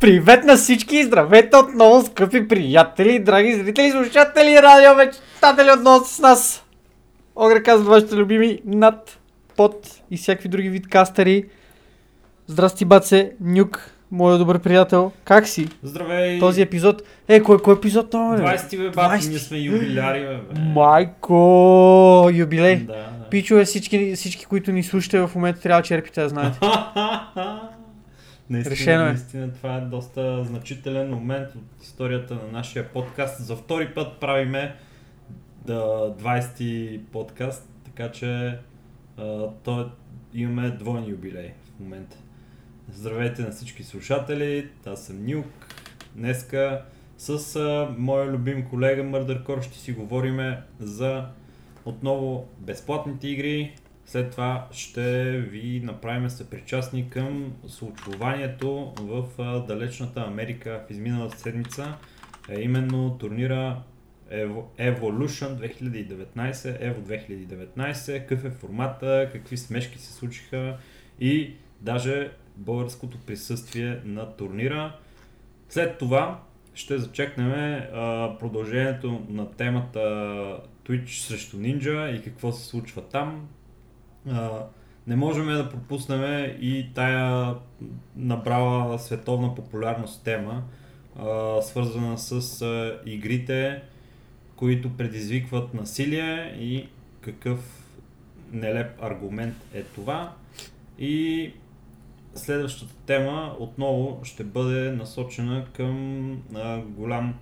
Привет на всички и здравейте отново, скъпи приятели, драги зрители, слушатели, радио мечтатели отново с нас. Огре казват вашите любими над, под и всякакви други вид кастери. Здрасти, баце, Нюк, моят добър приятел. Как си? Здравей! Този епизод... Е, кой, кой епизод това, бе? 20 бе, бати, 20. ние сме юбиляри, бе. Майко, юбилей. Да, да. Пичове, всички, всички, които ни слушате в момента, трябва да черпите да знаете. наистина, Решено е. наистина това е доста значителен момент от историята на нашия подкаст. За втори път правиме да, 20 подкаст, така че а, то, имаме двойни юбилей в момента. Здравейте на всички слушатели, аз съм Нюк. Днеска с а, моя любим колега Мърдъркор ще си говориме за отново безплатните игри. След това ще ви направим съпричастни към случването в далечната Америка в изминалата седмица, а именно турнира Evo- Evolution 2019, Evo 2019, какъв е формата, какви смешки се случиха и даже българското присъствие на турнира. След това ще зачекнем продължението на темата Twitch срещу Ninja и какво се случва там. Не можем да пропуснем и тая набрала световна популярност тема, а, свързана с игрите, които предизвикват насилие и какъв нелеп аргумент е това. И следващата тема отново ще бъде насочена към голям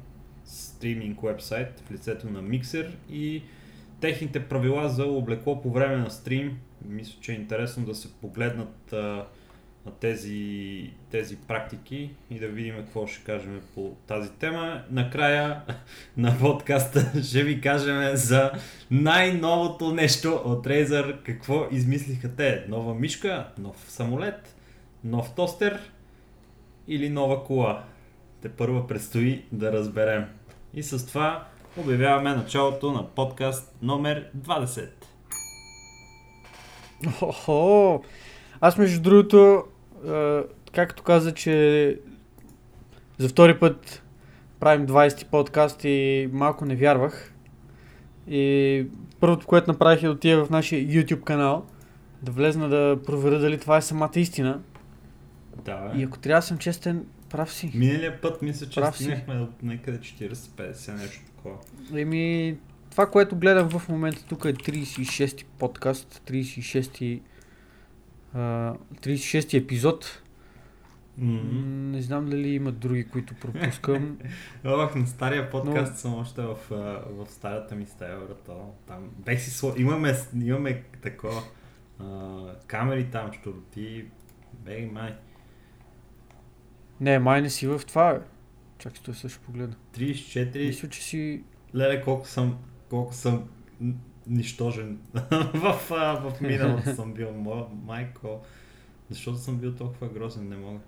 стриминг вебсайт в лицето на Mixer и техните правила за облекло по време на стрим. Мисля, че е интересно да се погледнат а, на тези, тези практики и да видим какво ще кажем по тази тема. Накрая на подкаста ще ви кажем за най-новото нещо от Razer. Какво измислиха те? Нова мишка, нов самолет, нов тостер или нова кола? Те първо предстои да разберем. И с това обявяваме началото на подкаст номер 20. Охо! Аз между другото, както каза, че за втори път правим 20 подкаст и малко не вярвах. И първото, което направих е да отида в нашия YouTube канал, да влезна да проверя дали това е самата истина. Да, И ако трябва да съм честен, прав си. Миналия път мисля, че Прав стигнахме до някъде 40-50, нещо такова. Еми, това, което гледам в момента тук е 36-ти подкаст, 36-ти, а, 36-ти епизод. М, Не знам дали има други, които пропускам. Ох, на стария подкаст съм още в, в старата ми стая, брато. Там бех си сло... имаме, имаме такова а, камери там, щурти. Бей, май. Не, май не си в това, бе. Чакай, той също погледна. 34. Мисля, че си... Леле, колко съм, колко съм нищожен. в, а, в миналото съм бил майко. Защото съм бил толкова грозен, не мога.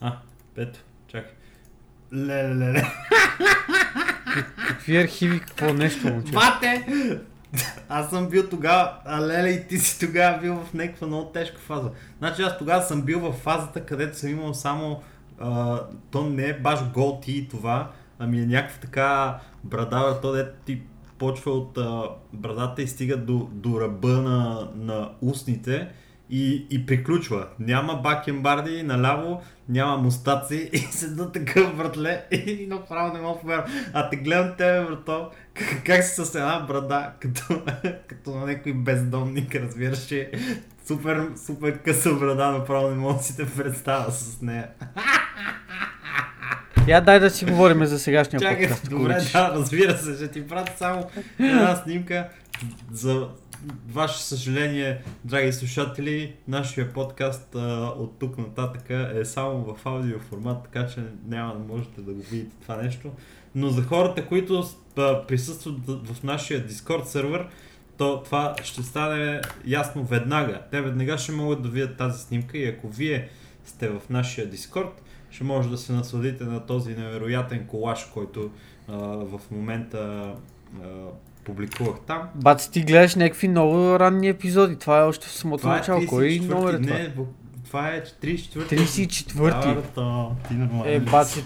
А, ето, чакай. Леле, леле. Какви архиви, какво нещо, момче? Бате! Аз съм бил тогава, а леле и ти си тогава бил в някаква много тежка фаза. Значи аз тогава съм бил в фазата, където съм имал само, то не е баш гол ти и това, ами е някаква така брада, то де ти почва от а, брадата и стига до, до ръба на, на устните и, и приключва. Няма бакенбарди наляво, няма мустаци и седа такъв братле и направо не мога повярвам. А те гледам тебе, брато, как, как си с една брада, като, като на някой бездомник, разбираш, супер, супер къса брада, направо не мога да си те представя с нея. Я дай да си говорим за сегашния Чакай, подкаст. добре, да, разбира се, ще ти пратя само една снимка. За ваше съжаление, драги слушатели, нашия подкаст а, от тук нататък е само в аудио формат, така че няма да можете да го видите това нещо. Но за хората, които а, присъстват в нашия Discord сервер, то това ще стане ясно веднага. Те веднага ще могат да видят тази снимка и ако вие сте в нашия Discord, ще може да се насладите на този невероятен колаж, който а, в момента а, публикувах там. Бат, ти гледаш някакви много ранни епизоди. Това е още в самото Това е начало. Кой 34-ти, номер е това? не, това е 34-ти. 34-ти. Да, брато, ти нормално. Е, баци.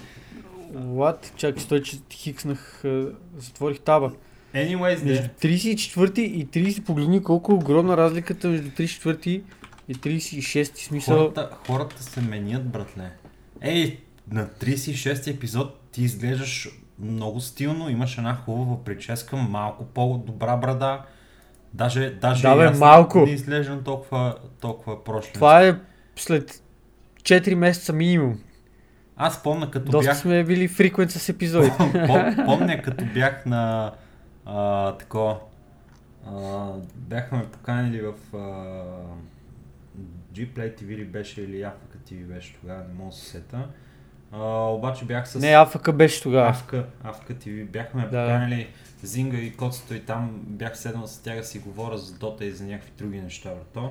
What? Чакай, стой, че хикснах, а, затворих таба. Anyways, Между де. 34 и 30, погледни колко е огромна разликата между 34 и 36 смисъл. Хората, хората се менят, братле. Ей, на 36-ти епизод ти изглеждаш много стилно, имаш една хубава прическа, малко по-добра брада. Даже, даже Да, бе, малко. не изглеждам толкова, толкова прошлен. Това е след 4 месеца минимум. Аз помня като Доста бях... сме били фриквент с епизоди. Пом- помня като бях на а, тако, а, бяхме ме поканили в а, G-Play TV ли беше или Africa TV беше тогава, не мога да се сета. А, обаче бях с Не, АФК беше тогава. Афка, Афка TV. Бяхме ме Да. поканили Зинга и Коцето и там бях седнал с тях да си говоря за Дота и за някакви други неща, брато.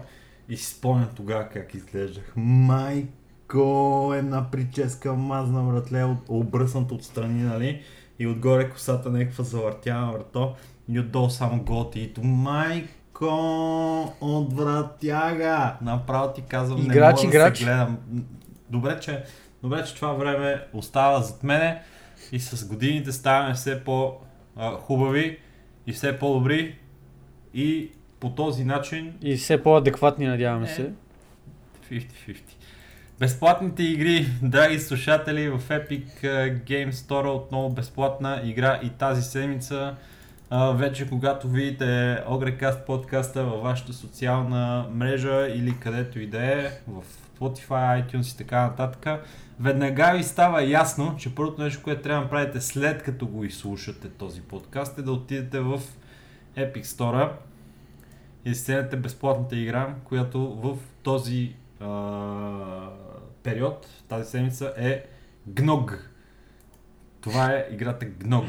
И си спомням тогава как изглеждах. Майко, една прическа мазна, братле, обръснат отстрани, нали? И отгоре косата някаква завъртяна, брато. И отдолу само готиито. Майко, отвратяга! Направо ти казвам, Играч, не мога играч. да се гледам. Добре, че, добре, че това време остава зад мене и с годините ставаме все по-хубави и все по-добри и по този начин И все по-адекватни, надяваме Е. се. 50-50. Безплатните игри, драги слушатели, в Epic Game Store отново безплатна игра и тази седмица. Вече когато видите Ogrecast подкаста във вашата социална мрежа или където и да е, в Spotify, iTunes и така нататък, веднага ви става ясно, че първото нещо, което трябва да направите след като го изслушате този подкаст е да отидете в Epic Store и да безплатната игра, която в този период, тази седмица е GNOG. Това е играта GNOG.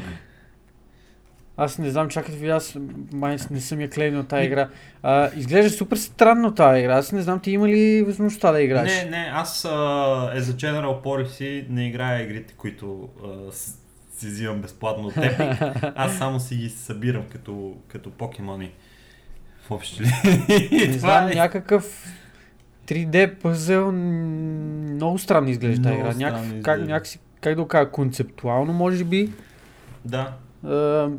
Аз не знам, чакайте ви, аз май не съм я клейнал тази игра. А, изглежда супер странно тази игра. Аз не знам, ти има ли възможността да играеш? Не, не, аз а, е за General Policy не играя игрите, които а, с- си взимам безплатно от Epic. Аз само си ги събирам като, като покемони. В общи линии. Не знам, е- някакъв 3D пъзел, много странно изглежда тази игра. Някакъв, как, някакси, как да го кажа, концептуално може би. Да. А,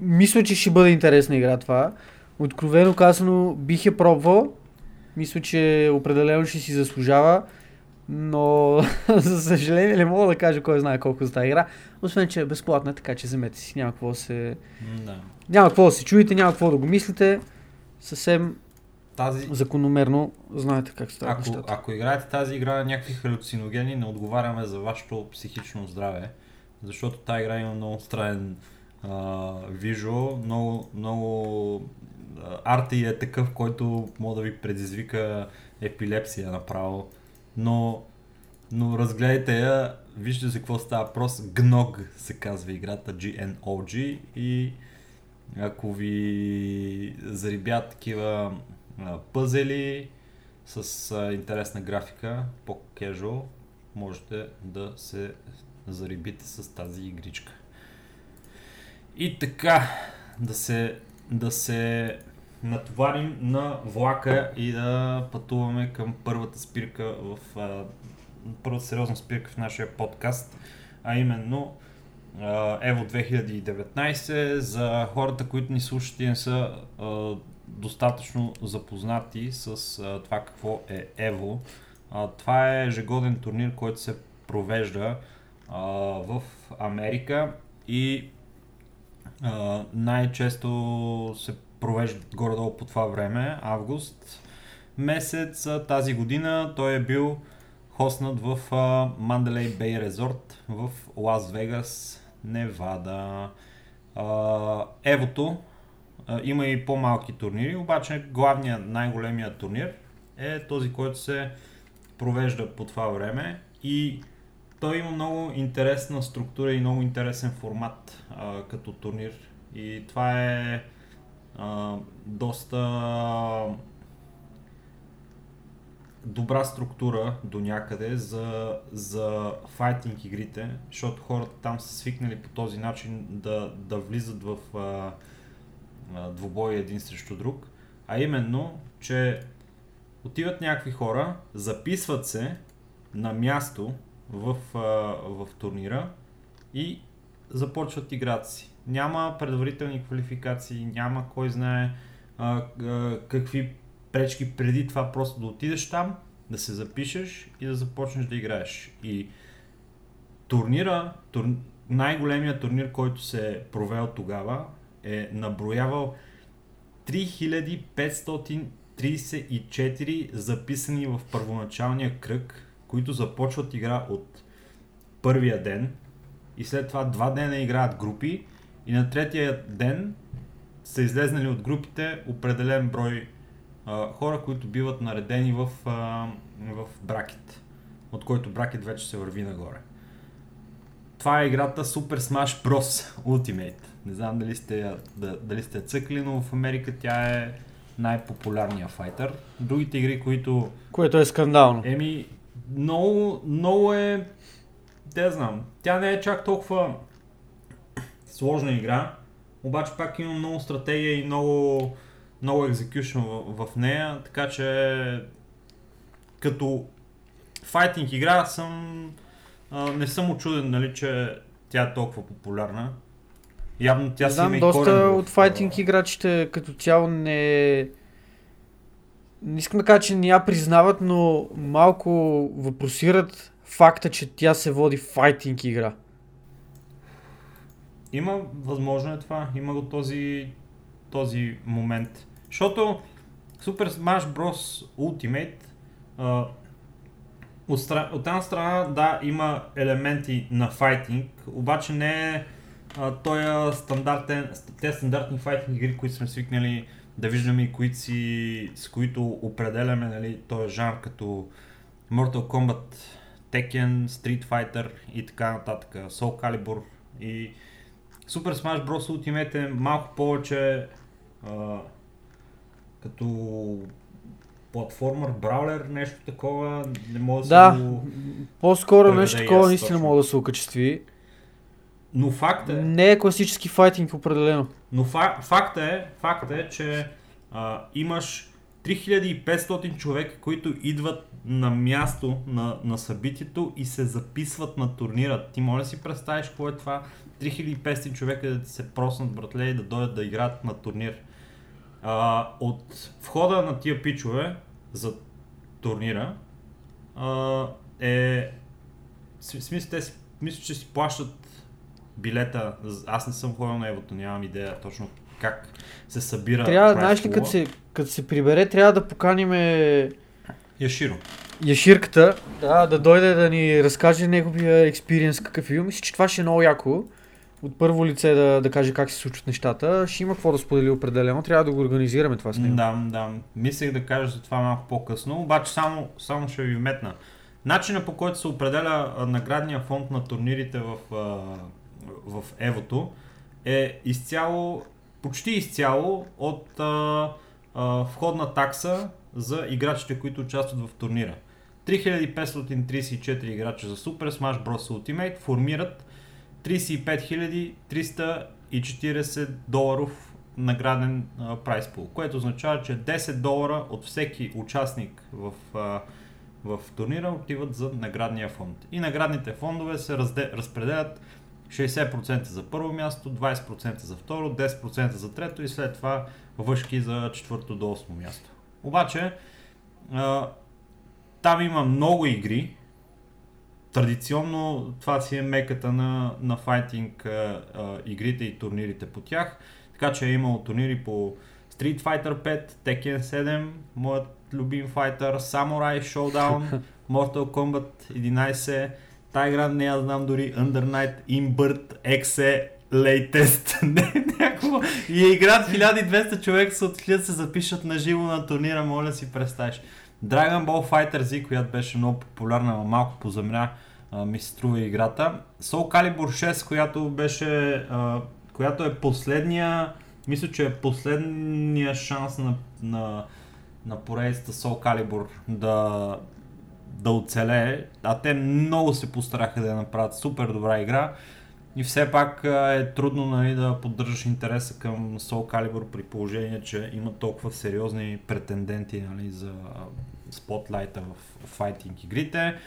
мисля, че ще бъде интересна игра това. Откровено казано, бих я пробвал. Мисля, че определено ще си заслужава. Но, за съжаление, не мога да кажа кой знае колко за тази игра. Освен, че е безплатна, така че вземете си. Няма какво да се... да. Няма какво да се чуете, няма какво да го мислите. Съвсем Тази, закономерно знаете как стават ако, нещата. ако играете тази игра на някакви халюциногени, не отговаряме за вашето психично здраве, защото тази игра има много странен а, визуал, много, много арти е такъв, който може да ви предизвика епилепсия направо. Но, но разгледайте я, вижте за какво става въпрос. GNOG се казва играта, G-N-O-G и ако ви зарибят такива пъзели с а, интересна графика, по-кежуал, можете да се зарибите с тази игричка. И така, да се, да се натоварим на влака и да пътуваме към първата спирка в а, първата сериозна спирка в нашия подкаст, а именно Ево 2019. За хората, които ни слушат и не са а, достатъчно запознати с а, това какво е Ево, а, това е ежегоден турнир, който се провежда а, в Америка и а, най-често се провеждат горе-долу по това време, август месец тази година. Той е бил хоснат в Mandalay Bay Resort в Лас Вегас, Невада. Евото има и по-малки турнири, обаче главният, най-големият турнир е този, който се провежда по това време и той има много интересна структура и много интересен формат а, като турнир. И това е а, доста добра структура до някъде за, за файтинг игрите, защото хората там са свикнали по този начин да, да влизат в двубой един срещу друг, а именно, че отиват някакви хора, записват се на място в, в турнира и започват играта си. Няма предварителни квалификации, няма кой знае а, а, какви пречки преди това просто да отидеш там, да се запишеш и да започнеш да играеш. И турнира, тур... най-големият турнир, който се е провел тогава, е наброявал 3534 записани в първоначалния кръг, които започват игра от първия ден и след това два дена играят групи и на третия ден са излезнали от групите определен брой а, хора, които биват наредени в, а, в бракет, от който бракет вече се върви нагоре. Това е играта Super Smash Bros. Ultimate. Не знам дали сте, дали сте цъкли, но в Америка тя е най-популярният файтър. Другите игри, които... Което е скандално. Еми, много, много е... Те знам. Тя не е чак толкова сложна игра, обаче пак има много стратегия и много, много екзекюшн в, в нея, така че като файтинг игра съм а, не съм очуден, нали, че тя е толкова популярна. Явно тя Знам, си има доста корен от файтинг играчите като цяло не... Не искам да кажа, че не я признават, но малко въпросират факта, че тя се води файтинг игра. Има, възможно е това, има го този, този момент. Защото Super Smash Bros. Ultimate а, от, стра... от една страна, да, има елементи на файтинг, обаче не е той стандартен, те стандартни файтинг игри, които сме свикнали да виждаме и които си, с които определяме нали, този жанр като Mortal Kombat, Tekken, Street Fighter и така нататък, Soul Calibur и Super Smash Bros. Ultimate е малко повече а, като платформер, браулер, нещо такова, не мога да, Да, се го... по-скоро нещо такова наистина точно. мога да се окачестви. Но факт е, Не е класически файтинг определено. но фак, факт е, факт е, че а, имаш 3500 човека, които идват на място на, на събитието и се записват на турнира. Ти може да си представиш какво е това 3500 човека да се проснат братле и да дойдат да играят на турнир. А, от входа на тия пичове за турнира а, е... Смисъл, те си, мисля, че си плащат билета. Аз не съм ходил на Евото, нямам идея точно как се събира. Трябва, знаеш ли, като се, като се прибере, трябва да поканим Яширо. Яширката, да, да дойде да ни разкаже неговия експириенс какъв е. Мисля, че това ще е много яко. От първо лице да, да каже как се случват нещата. Ще има какво да сподели определено. Трябва да го организираме това с него. Да, да. Мислех да кажа за това малко по-късно, обаче само, само ще ви вметна. Начина по който се определя наградния фонд на турнирите в, в Евото е изцяло, почти изцяло от а, а, входна такса за играчите, които участват в турнира. 3534 играча за Super Smash Bros. Ultimate формират 35 340 доларов награден прайс пул, което означава, че 10 долара от всеки участник в, а, в турнира отиват за наградния фонд. И наградните фондове се разде, разпределят 60% за първо място, 20% за второ, 10% за трето и след това въшки за четвърто до осмо място. Обаче, а, там има много игри. Традиционно това си е меката на, на файтинг а, а, игрите и турнирите по тях. Така че е имало турнири по Street Fighter 5, Tekken 7, моят любим файтър, Samurai Showdown, Mortal Kombat 11, та игра не я знам дори, Under Night, Imbird, Exe, Latest, не, някакво. И е играят 1200 човека са отишли да се запишат на живо на турнира, моля да си представиш. Dragon Ball Fighter Z, която беше много популярна, но малко по земя, а, ми се струва играта. Soul Calibur 6, която беше, а, която е последния, мисля, че е последния шанс на, на, на поредицата Soul Calibur да, да оцелее, а те много се постараха да я направят супер добра игра. И все пак е трудно нали, да поддържаш интереса към Soul Calibur при положение, че има толкова сериозни претенденти нали, за спотлайта в файтинг игрите.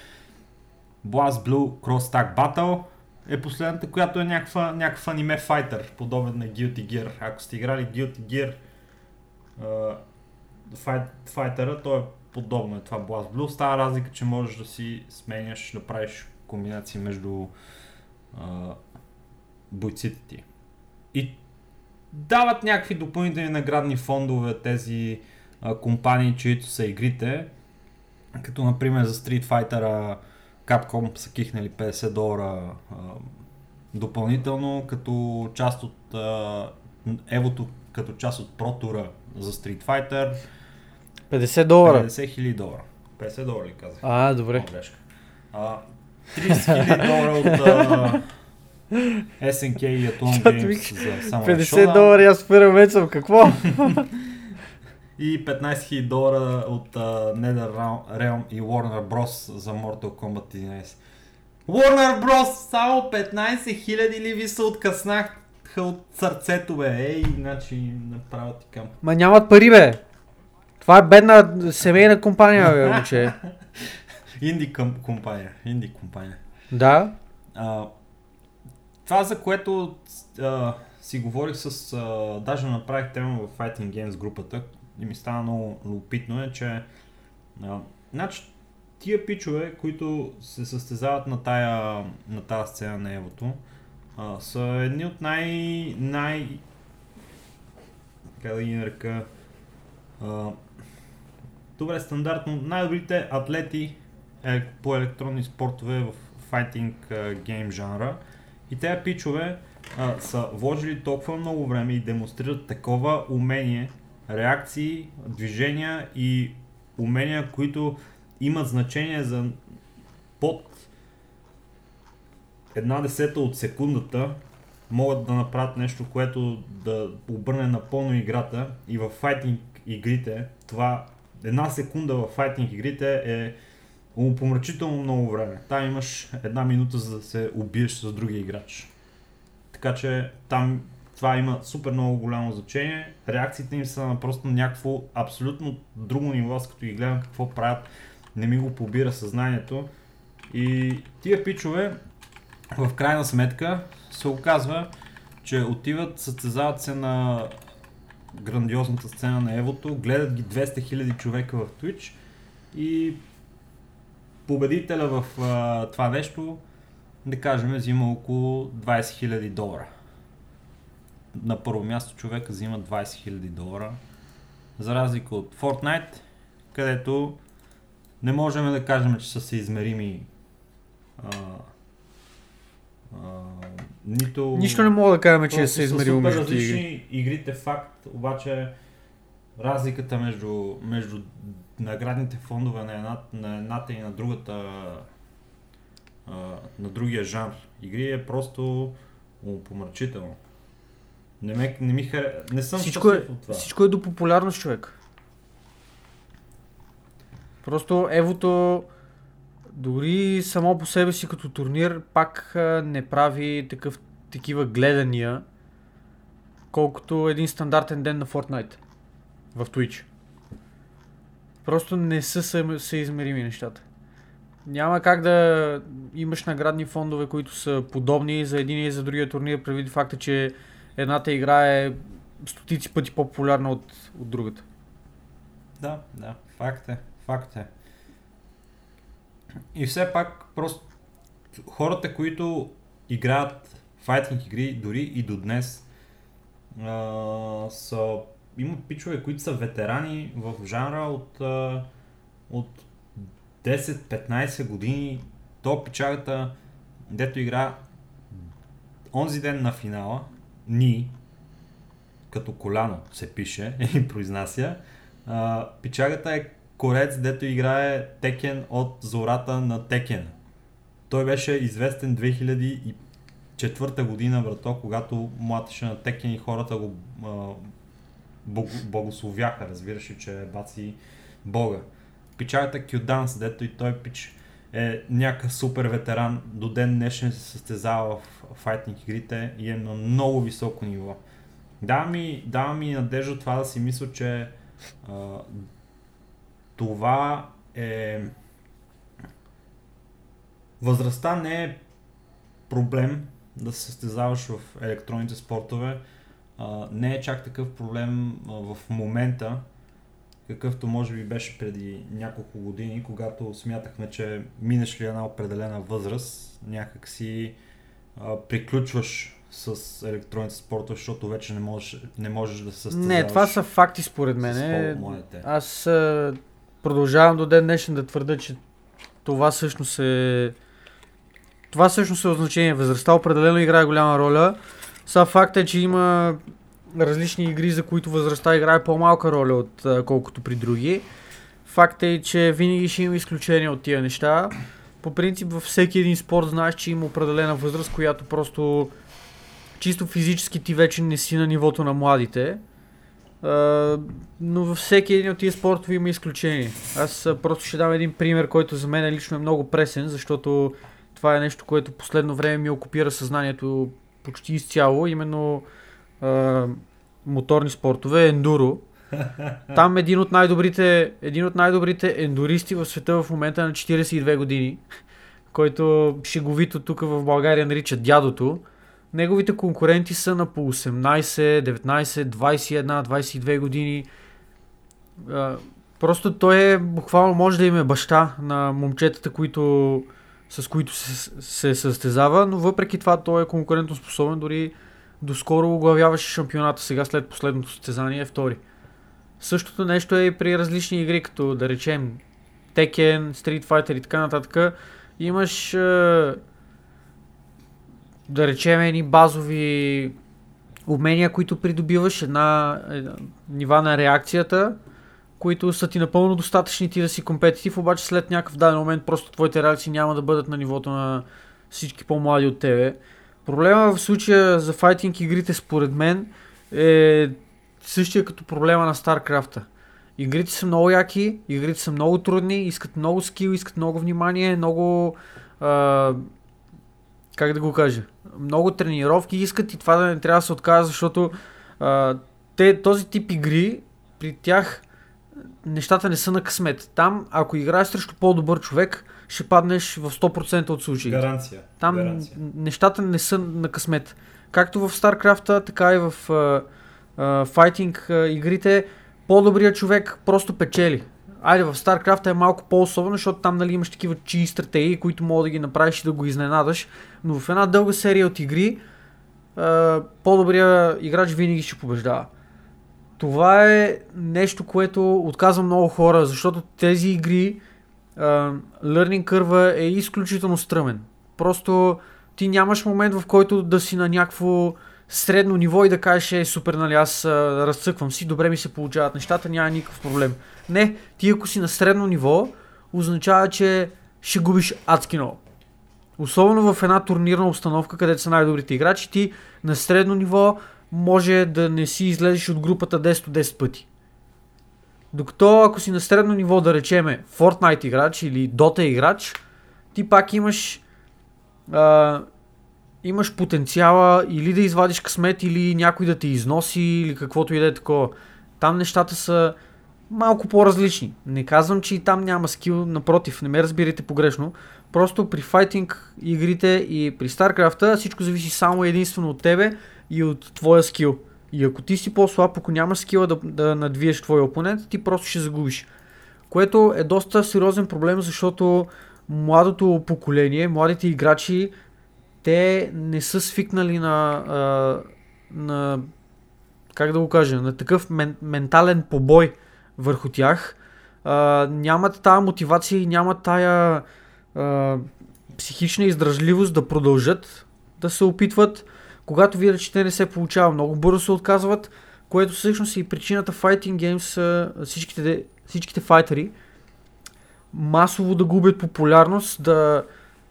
Blast Blue Cross Tag Battle е последната, която е някаква, някакъв аниме файтер, подобен на Guilty Gear. Ако сте играли Guilty Gear uh, то е подобно е това Blast Blue. Става разлика, че можеш да си сменяш, да правиш комбинации между uh, бойците ти. И дават някакви допълнителни наградни фондове тези а, компании, чието са игрите. Като например за Street Fighter Capcom са кихнали 50 долара а, допълнително, като част от а, Евото, като част от Tour за Street Fighter. 50 долара? 50 хиляди долара. 50 долара ли казах? А, добре. А, 30 хиляди долара от а, SNK и Atom Games за само 50 долара аз в съм, какво? и 15 000 долара от uh, NetherRealm и Warner Bros. за Mortal Kombat 11. Warner Bros. само 15 000 ли ви се откъснах от сърцето, бе? Ей, значи направо ти към. Ма нямат пари, бе. Това е бедна семейна компания, бе, момче. инди компания. Инди компания. Да. А, това, за което а, си говорих с... А, даже направих тема в Fighting Games групата и ми стана много любопитно е, че а, значи, тия пичове, които се състезават на тая, на тая сцена на Евото, а, са едни от най... най... как да ги нарека... Добре, стандартно, най-добрите атлети е, по електронни спортове в файтинг гейм жанра. И тези пичове а, са вложили толкова много време и демонстрират такова умение, реакции, движения и умения, които имат значение за под една десета от секундата, могат да направят нещо, което да обърне напълно играта и в файтинг игрите, това една секунда в файтинг игрите е помрачително много време. Там имаш една минута за да се убиеш с другия играч. Така че там това има супер много голямо значение. Реакциите им са на просто някакво абсолютно друго ниво, с като ги гледам какво правят, не ми го побира съзнанието. И тия пичове, в крайна сметка, се оказва, че отиват, състезават се на грандиозната сцена на Евото, гледат ги 200 000 човека в Twitch и победителя в а, това нещо, да кажем, взима около 20 000 долара. На първо място човека взима 20 000 долара, за разлика от Fortnite, където не можем да кажем, че са съизмерими а, а, нито... Нищо не мога да кажем, че са измеримо между различни игрите, факт, обаче разликата между, между наградните фондове на, една, на едната и на другата а, на другия жанр игри е просто помрачително. Не, ме, не ми хар... Не съм всичко е, от това. Всичко е до популярност, човек. Просто Евото дори само по себе си като турнир пак не прави такъв, такива гледания, колкото един стандартен ден на Fortnite в Twitch. Просто не са съизмерими нещата. Няма как да имаш наградни фондове, които са подобни за един и за другия турнир, предвид факта, че едната игра е стотици пъти по-популярна от, от другата. Да, да, факт е, факт е. И все пак, просто хората, които играят файтинг игри, дори и до днес, а, са има пичове, които са ветерани в жанра от, от 10-15 години. То пичагата, дето игра онзи ден на финала, ни, като коляно се пише и произнася, а, пичагата е корец, дето играе Текен от зората на Текен. Той беше известен 2004 година, брато, когато младеше на Текен и хората го а, богословяха, разбираш че е баци Бога. Пичагата Q-Dance, дето и той пич е някакъв супер ветеран, до ден днешен се състезава в файтинг игрите и е на много високо ниво. Дава ми, дава ми надежда това да си мисля, че а, това е... Възрастта не е проблем да се състезаваш в електронните спортове. А, не е чак такъв проблем а, в момента, какъвто може би беше преди няколко години, когато смятахме, че минеш ли една определена възраст, някак си а, приключваш с електронните спортове, защото вече не можеш, не можеш да се състезаваш. Не, това са факти според мен. Аз а, продължавам до ден днешен да твърда, че това всъщност е това всъщност е означение. Възрастта определено играе голяма роля. Са факт е, че има различни игри, за които възрастта играе по-малка роля, от колкото при други. Факт е, че винаги ще има изключения от тия неща. По принцип във всеки един спорт знаеш, че има определена възраст, която просто чисто физически ти вече не си на нивото на младите. Uh, но във всеки един от тия спортове има изключение. Аз просто ще дам един пример, който за мен лично е много пресен, защото това е нещо, което последно време ми окупира съзнанието почти изцяло, именно моторни спортове, ендуро. Там един от най-добрите, един от най-добрите ендуристи в света в момента на 42 години, който шеговито тук в България нарича дядото. Неговите конкуренти са на по 18, 19, 21, 22 години. Просто той е, буквално може да им е баща на момчетата, които с които се, се състезава, но въпреки това той е конкурентно способен, дори доскоро оглавяваше шампионата, сега след последното състезание е втори. Същото нещо е и при различни игри, като да речем Tekken, Street Fighter и така нататък. Имаш да речем едни базови умения, които придобиваш, една, една нива на реакцията, които са ти напълно достатъчни ти да си компетитив, обаче след някакъв даден момент просто твоите реакции няма да бъдат на нивото на всички по-млади от тебе. Проблема в случая за файтинг игрите според мен е същия като проблема на StarCraft. Игрите са много яки, игрите са много трудни, искат много скил, искат много внимание, много... А, как да го кажа? Много тренировки искат и това да не трябва да се отказва, защото а, те, този тип игри при тях нещата не са на късмет. Там, ако играеш срещу по-добър човек, ще паднеш в 100% от случаите. Гаранция. Там Гаранция. нещата не са на късмет. Както в StarCraft, така и в файтинг uh, uh, игрите, по-добрият човек просто печели. Айде, в StarCraft е малко по-особено, защото там нали, имаш такива чии стратегии, които могат да ги направиш и да го изненадаш. Но в една дълга серия от игри, uh, по-добрият играч винаги ще побеждава това е нещо, което отказва много хора, защото тези игри, uh, learning curve е изключително стръмен. Просто ти нямаш момент, в който да си на някакво средно ниво и да кажеш, е супер, нали, аз uh, разцъквам си, добре ми се получават нещата, няма никакъв проблем. Не, ти ако си на средно ниво, означава, че ще губиш адски много. Особено в една турнирна установка, където са най-добрите играчи, ти на средно ниво може да не си излезеш от групата 10 10 пъти. Докато ако си на средно ниво, да речеме Fortnite играч или Dota играч, ти пак имаш а, имаш потенциала или да извадиш късмет, или някой да те износи, или каквото и да е такова. Там нещата са малко по-различни. Не казвам, че и там няма скил, напротив, не ме разбирайте погрешно. Просто при файтинг игрите и при StarCraft всичко зависи само единствено от тебе и от твоя скил. И ако ти си по-слаб, ако нямаш скила да, да надвиеш твоя опонент, ти просто ще загубиш. Което е доста сериозен проблем, защото младото поколение, младите играчи, те не са свикнали на, а, на как да го кажа, на такъв мен, ментален побой върху тях. А, нямат тая мотивация и нямат тая а, психична издръжливост да продължат да се опитват когато видят, че те не се получава, много бързо се отказват, което всъщност е и причината Fighting Games, всичките, всичките файтери, масово да губят популярност, да,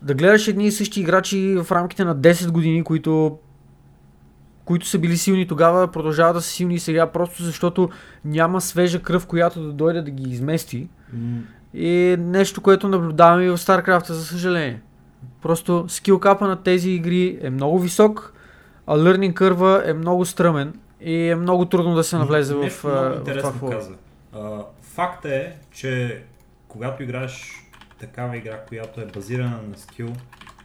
да гледаш едни и същи играчи в рамките на 10 години, които които са били силни тогава, продължават да са силни и сега, просто защото няма свежа кръв, която да дойде да ги измести. И нещо, което наблюдаваме и в StarCraft, за съжаление. Просто скил капа на тези игри е много висок, learning curve е много стръмен и е много трудно да се навлезе Нещо в, много а, в интересно това. каза. А, факт е, че когато играеш такава игра, която е базирана на скил,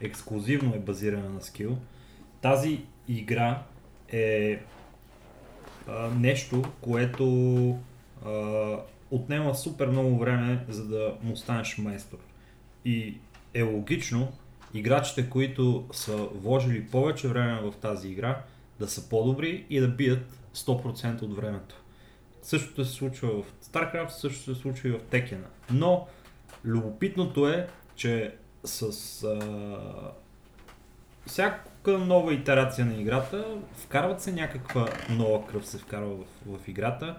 ексклюзивно е базирана на скил, тази игра е а, нещо, което а, отнема супер много време, за да му станеш майстор. И е логично играчите, които са вложили повече време в тази игра, да са по-добри и да бият 100% от времето. Същото се случва в StarCraft, същото се случва и в Tekken. Но любопитното е, че с а, всяка нова итерация на играта, вкарват се някаква нова кръв се вкарва в, в играта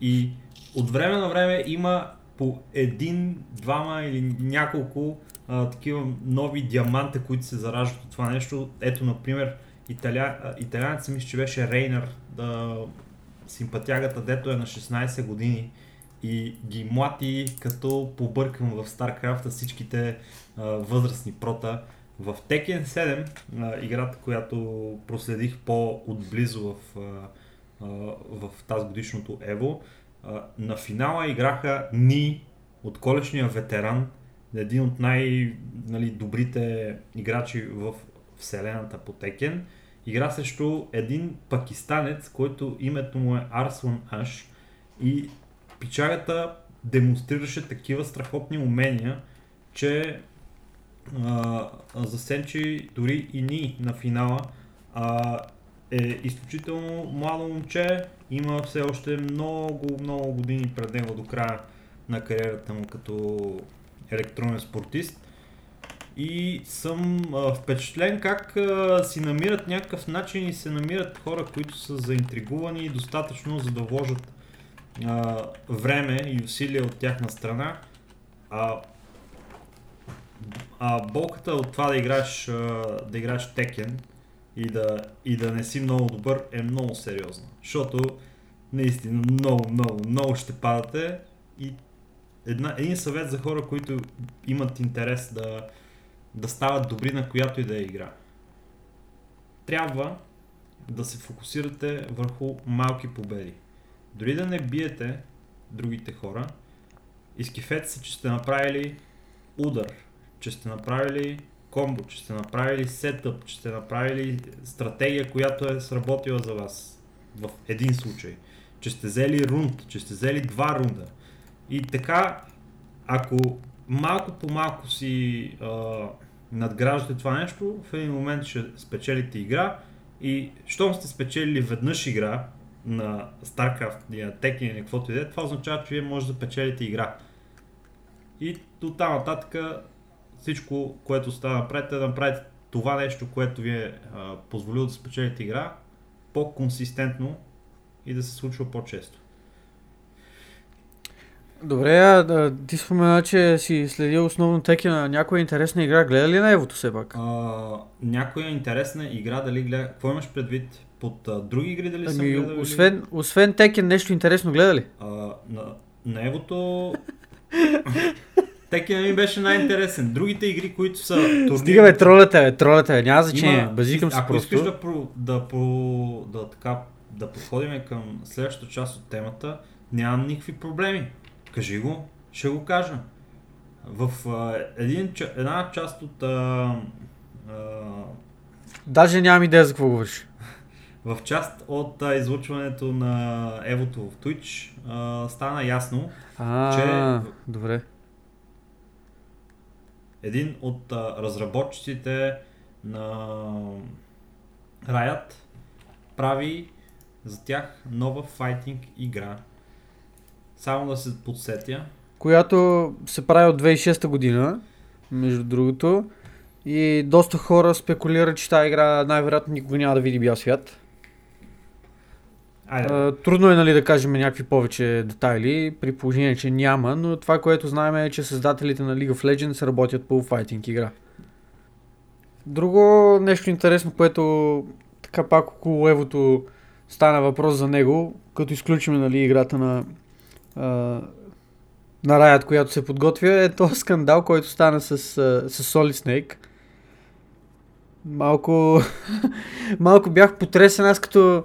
и от време на време има по един, двама или няколко а, такива нови диаманта, които се зараждат от това нещо. Ето, например, италя... италянец мисля, че беше Рейнер, да, симпатягата, дето е на 16 години и ги млати като побъркам в StarCraft всичките а, възрастни прота. В Tekken 7, а, играта, която проследих по-отблизо в, а, а, в тази годишното а, на финала играха Ни от колешния ветеран, един от най-добрите играчи в вселената по Tekken. Игра срещу един пакистанец, който името му е Арслан Аш и пичагата демонстрираше такива страхотни умения, че а, засенчи дори и ни на финала. А, е изключително младо момче, има все още много, много години пред него до края на кариерата му като електронен спортист. И съм впечатлен как си намират някакъв начин и се намират хора, които са заинтригувани достатъчно за да вложат време и усилия от тяхна страна. А, а болката от това да играеш, да играеш Текен и да, и да не си много добър е много сериозна. Защото наистина много, много, много ще падате и една, един съвет за хора, които имат интерес да, да стават добри на която и да е игра. Трябва да се фокусирате върху малки победи. Дори да не биете другите хора, изкифете се, че сте направили удар, че сте направили комбо, че сте направили сетъп, че сте направили стратегия, която е сработила за вас в един случай, че сте взели рунд, че сте взели два рунда. И така, ако малко по малко си а, надграждате това нещо, в един момент ще спечелите игра и щом сте спечелили веднъж игра на StarCraft на Tekken или каквото и да е, това означава, че вие може да печелите игра. И от там нататък всичко, което става напред, е да направите това нещо, което ви е позволило да спечелите игра по-консистентно и да се случва по-често. Добре, а, ти спомена, че си следил основно теки на някоя интересна игра. Гледа ли на Евото все пак? А, някоя интересна игра, дали гледа... Какво имаш предвид? Под а, други игри дали съм Ами, гледал? или- освен, освен Текен, нещо интересно гледа ли? А, на, на Евото... Текен ми беше най-интересен. Другите игри, които са турнири... Стига бе, тролята бе, тролята бе, няма значение, Има- базикам се Ако просто. искаш да, про, да, про, да, така, да подходим към следващата част от темата, нямам никакви проблеми. Кажи го, ще го кажа. В а, един, една част от а, а, Даже нямам идея за какво говориш. в част от а, излучването на Евото в Twitch а, стана ясно, А, Че- добре. един от а, разработчиците на Riot прави за тях нова файтинг игра. Само да се подсетя. Която се прави от 2006 година, между другото. И доста хора спекулират, че тази игра най-вероятно никога няма да види бял свят. Айде, А, трудно е нали, да кажем някакви повече детайли, при положение, че няма, но това, което знаем е, че създателите на League of Legends работят по файтинг игра. Друго нещо интересно, което така пак около Евото стана въпрос за него, като изключим нали, играта на а, на Riot, която се подготвя, е този скандал, който стана с, с Solid Snake. Малко, малко бях потресен аз като,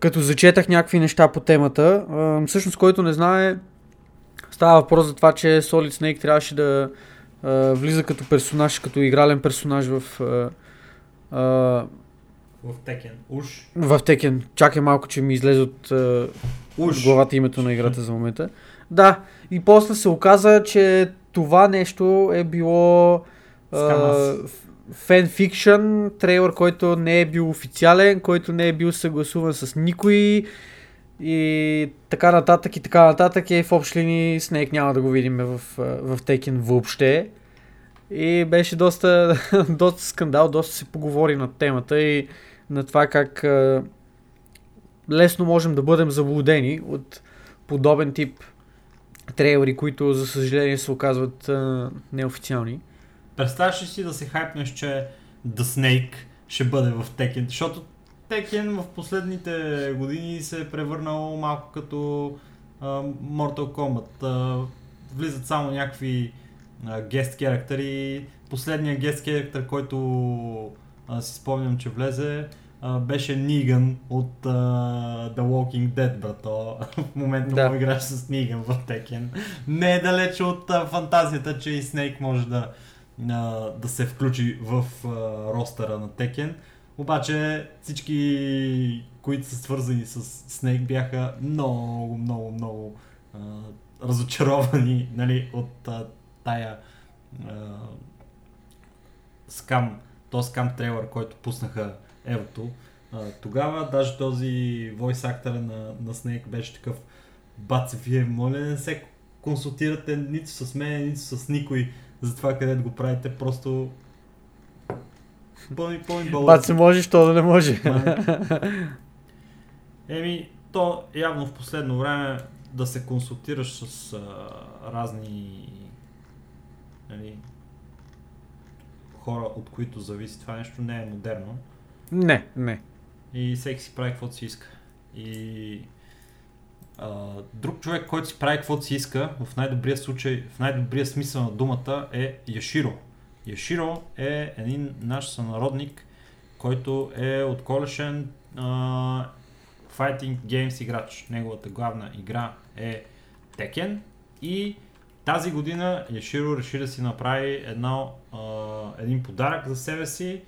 като зачетах някакви неща по темата. Всъщност, който не знае, става въпрос за това, че Solid Snake трябваше да влиза като персонаж, като игрален персонаж в в Текен. Уж. В Текен. Чакай малко, че ми излезе от, от главата името на играта за момента. Да, и после се оказа, че това нещо е било фенфикшън, трейлър, който не е бил официален, който не е бил съгласуван с никой и така нататък и така нататък и в общи линии Снейк няма да го видим в, в Текен въобще. И беше доста, доста скандал, доста се поговори на темата и на това как лесно можем да бъдем заблудени от подобен тип трейлери, които за съжаление се оказват а, неофициални. Представяш ли си да се хайпнеш, че The Snake ще бъде в Tekken, защото Tekken в последните години се е превърнал малко като а, Mortal Kombat. А, влизат само някакви гест характери. Последният гест характер, който а, си спомням, че влезе, а, беше Ниган от а, The Walking Dead, брато. в момента да. му играш с Ниган в Текен. Не е далече от а, фантазията, че и Снейк може да, а, да се включи в а, ростъра на Текен. Обаче всички, които са свързани с Снейк бяха много, много, много а, разочаровани нали, от а, тая а, скам, то скам трейлър, който пуснаха Евото. А, тогава даже този войс актора на, на Snake беше такъв бац, вие моля не се консултирате нито с мен, нито с никой за това къде да го правите, просто пълни, пълни балъци. Бац, може, що да не може. Еми, то явно в последно време да се консултираш с а, разни нали, хора, от които зависи това нещо, не е модерно. Не, не. И всеки си прави каквото си иска. И а, друг човек, който си прави каквото си иска, в най-добрия случай, в най-добрия смисъл на думата е Яширо. Яширо е един наш сънародник, който е отколешен а, Fighting Games играч. Неговата главна игра е Tekken и тази година Яширо реши да си направи едно, а, един подарък за себе си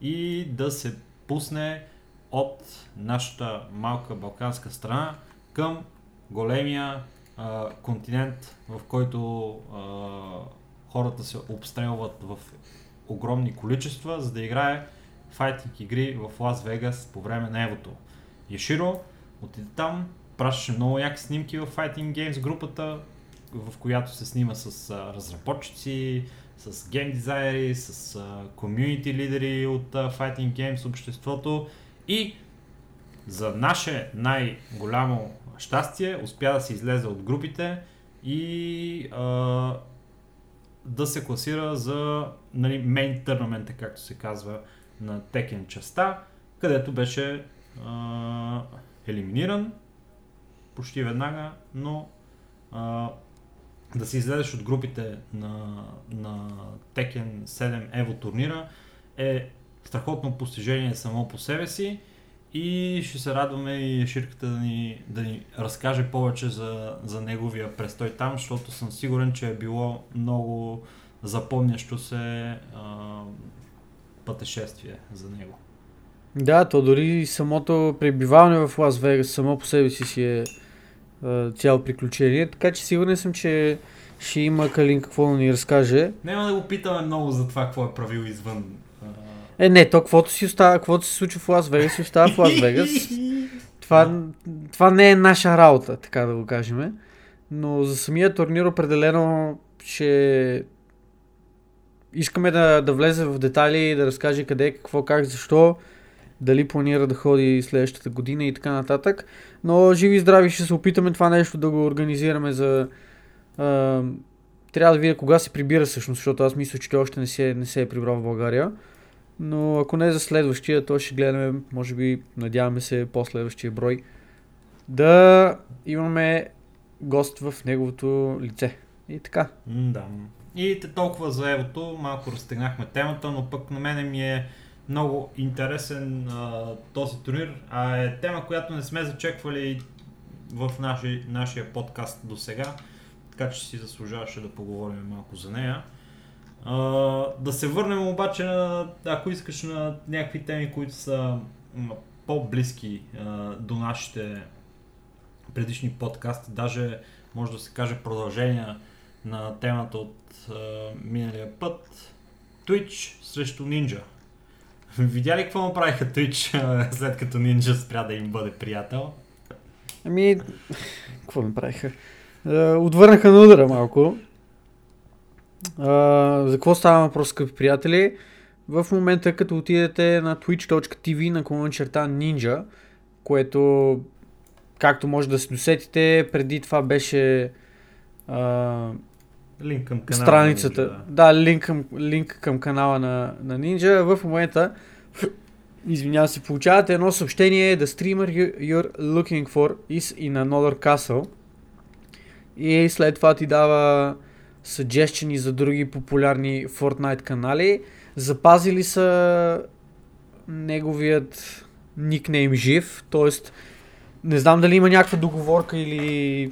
и да се пусне от нашата малка балканска страна към големия а, континент, в който а, хората се обстрелват в огромни количества, за да играе файтинг игри в Лас Вегас по време на Евото. Яширо отиде там, пращаше много яки снимки в Fighting Games групата, в която се снима с разработчици, с гейм дизайнери, с комюнити лидери от а, Fighting Games обществото. И за наше най-голямо щастие успя да се излезе от групите и а, да се класира за нали, мейн търнамента, както се казва на Tekken частта, където беше а, елиминиран почти веднага, но а, да се излезеш от групите на, на Tekken 7 Evo турнира е страхотно постижение само по себе си и ще се радваме и Ширката да ни, да ни разкаже повече за, за неговия престой там, защото съм сигурен, че е било много запомнящо се а, пътешествие за него. Да, то дори самото пребиваване в Лас Вегас само по себе си си е цяло приключение, така че сигурен съм, че ще има Калин какво да ни разкаже. Няма да го питаме много за това, какво е правил извън. Е, не, то каквото си остава, каквото се случва в Лас Вегас, си остава в Лас Вегас. Това, това не е наша работа, така да го кажем. Но за самия турнир определено ще искаме да, да влезе в детайли и да разкаже къде, какво, как, защо дали планира да ходи следващата година и така нататък. Но живи и здрави ще се опитаме това нещо да го организираме за... А, трябва да видя кога се прибира всъщност, защото аз мисля, че той още не се, не се е прибрал в България. Но ако не за следващия, то ще гледаме, може би, надяваме се, последващия брой. Да имаме гост в неговото лице. И така. М, Да. И толкова за Евото, малко разтегнахме темата, но пък на мене ми е много интересен а, този турнир, а е тема, която не сме зачеквали в наши, нашия подкаст до сега, така че си заслужаваше да поговорим малко за нея. А, да се върнем обаче, на, ако искаш, на някакви теми, които са по-близки а, до нашите предишни подкасти, даже може да се каже продължение на темата от а, миналия път. Twitch срещу Ninja. Видя ли какво направиха Twitch а, след като Ninja спря да им бъде приятел? Ами, какво направиха? Е, Отвърнаха на удара малко. А, за какво става въпрос, скъпи приятели? В момента, като отидете на twitch.tv на колон черта Ninja, което, както може да се досетите, преди това беше а, Линк към канала. страницата. на Ninja, да, линк, към, линк към канала на, на Ninja. В момента, извинявам се, получавате едно съобщение The streamer you- you're looking for is in another castle. И след това ти дава suggestion за други популярни Fortnite канали. Запазили са неговият никнейм жив, т.е. не знам дали има някаква договорка или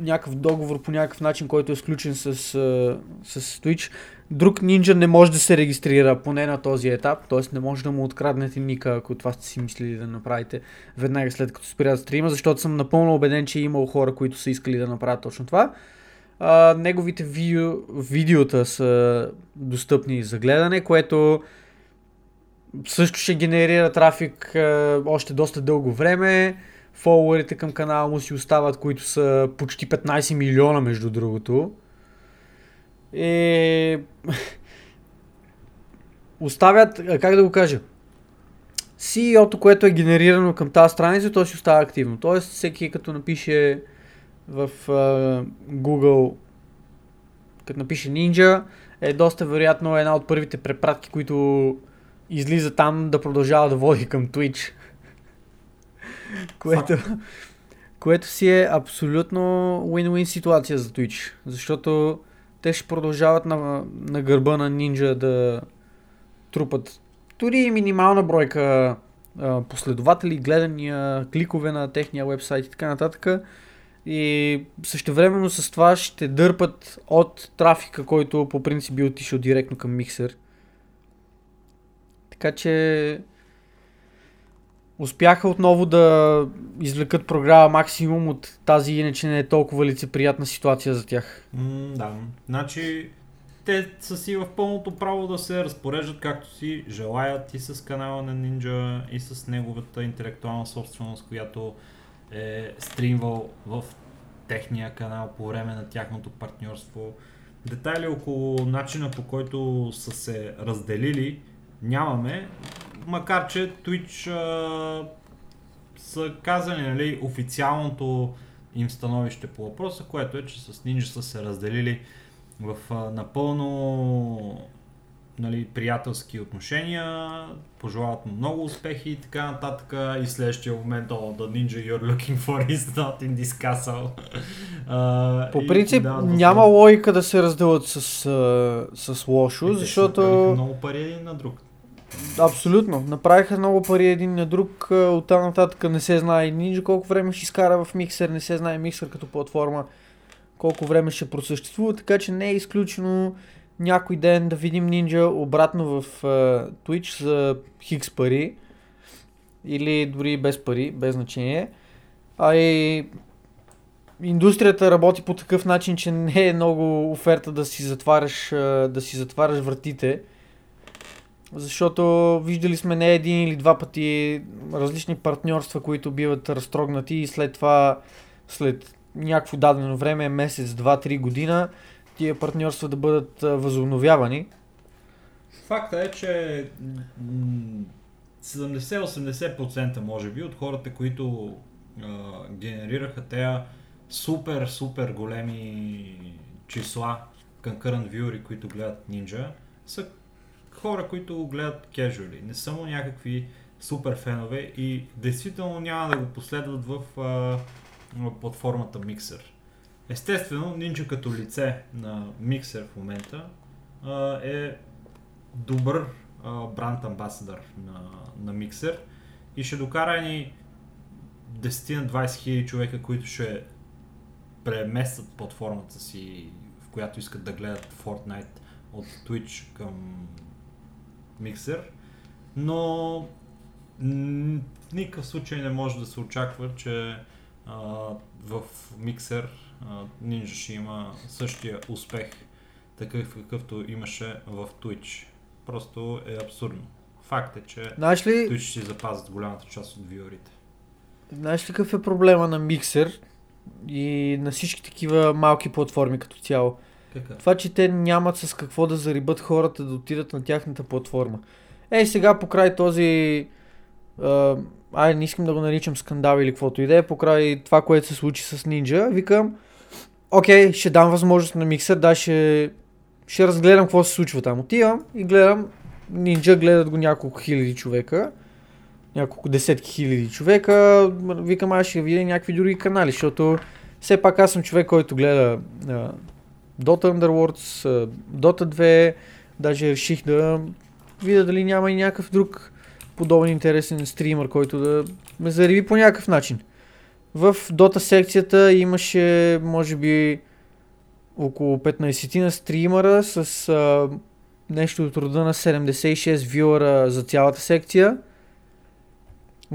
някакъв договор по някакъв начин, който е сключен с, с Twitch. Друг нинджа не може да се регистрира, поне на този етап, т.е. не може да му откраднете ника, ако това сте си мислили да направите веднага след като спря да стрима, защото съм напълно убеден, че е имало хора, които са искали да направят точно това. А, неговите видео, видеота са достъпни за гледане, което също ще генерира трафик а, още доста дълго време. Фолуърите към канала му си остават, които са почти 15 милиона, между другото. И... Оставят, как да го кажа, CEO-то, което е генерирано към тази страница, то си остава активно. Тоест, всеки като напише в а, Google, като напише Ninja, е доста вероятно една от първите препратки, които излиза там да продължава да води към Twitch. Което, което си е абсолютно win-win ситуация за Twitch. Защото те ще продължават на, на гърба на Ninja да трупат дори и минимална бройка а, последователи, гледания, кликове на техния вебсайт и така нататък. И същевременно с това ще дърпат от трафика, който по принцип би отишъл директно към миксер. Така че успяха отново да извлекат програма максимум от тази иначе не е толкова лицеприятна ситуация за тях. М, да, значи те са си в пълното право да се разпореждат както си желаят и с канала на Ninja и с неговата интелектуална собственост, която е стримвал в техния канал по време на тяхното партньорство. Детайли около начина по който са се разделили нямаме, макар че Twitch а, са казали нали, официалното им становище по въпроса, което е, че с Ninja са се разделили в а, напълно нали, приятелски отношения, пожелават му много успехи и така нататък и следващия момент, oh, the ninja you're looking for is not in this castle. А, По и принцип да, няма логика да се разделят с, с лошо, Те си защото... много пари един на друг. Абсолютно. Направиха много пари един на друг. Оттам нататък не се знае Ninja колко време ще изкара в миксер, не се знае миксер като платформа колко време ще просъществува, така че не е изключено някой ден да видим Ninja обратно в а, Twitch за хикс пари или дори без пари, без значение. А и индустрията работи по такъв начин, че не е много оферта да си затваряш, да си затваряш вратите. Защото виждали сме не един или два пъти различни партньорства, които биват разтрогнати и след това, след някакво дадено време, месец, два, три година, тия партньорства да бъдат възобновявани. Факта е, че м, 70-80% може би от хората, които а, генерираха тези супер, супер големи числа concurrent viewer, които гледат Ninja, са хора, които го гледат casually. Не са му някакви супер фенове и действително няма да го последват в а, платформата Mixer. Естествено, Ninja като лице на Mixer в момента а, е добър бранд амбасадър на, на Mixer и ще докара ни 10 на 20 хиляди човека, които ще преместят платформата си, в която искат да гледат Fortnite от Twitch към Mixer, но в никакъв случай не може да се очаква, че а, в Mixer а, Ninja ще има същия успех, такъв какъвто имаше в Twitch. Просто е абсурдно. Факт е, че Знаеш ли, Twitch ще запазят голямата част от виорите. знаеш ли какъв е проблема на Mixer и на всички такива малки платформи като цяло? Какъв? Това, че те нямат с какво да зарибат хората да отидат на тяхната платформа. Ей, сега покрай този... Ай, не искам да го наричам скандал или каквото и да е, покрай това, което се случи с Ninja, викам, окей, ще дам възможност на Mixer, да, ще, ще разгледам какво се случва там. Отивам и гледам, Ninja гледат го няколко хиляди човека, няколко десетки хиляди човека, викам, аз ще видя някакви други канали, защото все пак аз съм човек, който гледа а, Dota Underworlds, Dota 2, даже реших да видя дали няма и някакъв друг подобен интересен стример, който да ме зареви по някакъв начин. В Dota секцията имаше, може би, около 15 на стримера с а, нещо от рода на 76 вюъра за цялата секция.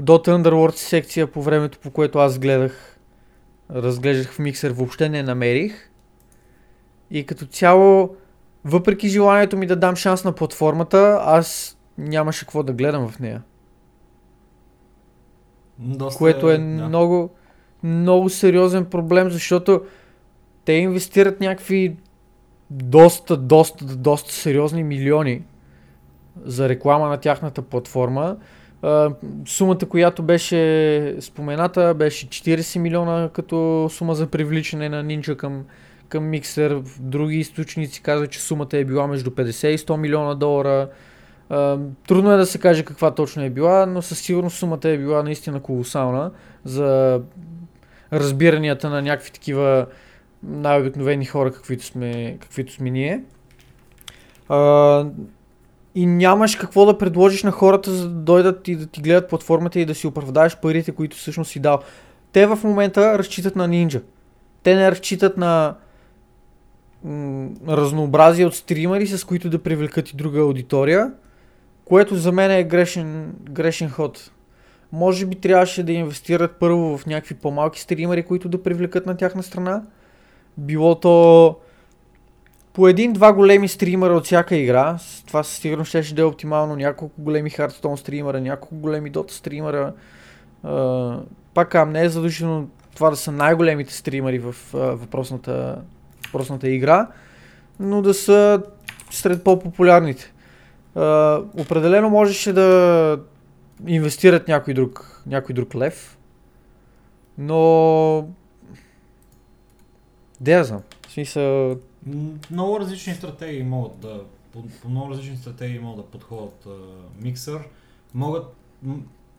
Dota Underworlds секция по времето, по което аз гледах, разглеждах в миксер, въобще не намерих. И като цяло, въпреки желанието ми да дам шанс на платформата, аз нямаше какво да гледам в нея. Доста, Което е да. много, много сериозен проблем, защото те инвестират някакви доста, доста, доста сериозни милиони за реклама на тяхната платформа. Сумата, която беше спомената, беше 40 милиона като сума за привличане на Ninja към, към. В други източници казват, че сумата е била между 50 и 100 милиона долара. Трудно е да се каже каква точно е била, но със сигурност сумата е била наистина колосална за разбиранията на някакви такива най-обикновени хора, каквито сме, каквито сме ние. И нямаш какво да предложиш на хората, за да дойдат и да ти гледат платформата и да си оправдаеш парите, които всъщност си дал. Те в момента разчитат на Ninja. Те не разчитат на м- разнообразие от стримери, с които да привлекат и друга аудитория, което за мен е грешен, грешен ход. Може би трябваше да инвестират първо в някакви по-малки стримери, които да привлекат на тяхна страна. Било то по един-два големи стримера от всяка игра. Това със сигурност ще да е оптимално. Няколко големи Hearthstone стримера, няколко големи Dota стримера. Пак не е задължително това да са най-големите стримери в въпросната, въпросната игра, но да са сред по-популярните. А, определено можеше да инвестират някой друг, някой друг лев, но... Де я знам. В смисъл, Много различни стратегии могат да, по, по много различни стратегии могат да подходят миксър. Могат,